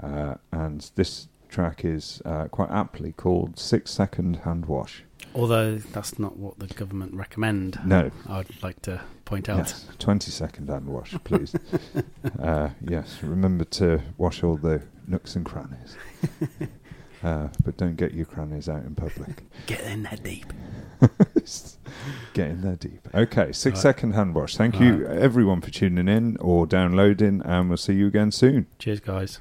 Uh, and this track is uh, quite aptly called Six Second Hand Wash. Although that's not what the government recommend. No. I'd like to point out. Yes, 20 second hand wash, please. uh, yes, remember to wash all the nooks and crannies. Uh, but don't get your crannies out in public. Get in there deep. Get in there deep. Okay, six Right. second hand wash. Thank you, Right. everyone, for tuning in or downloading, and we'll see you again soon. Cheers, guys.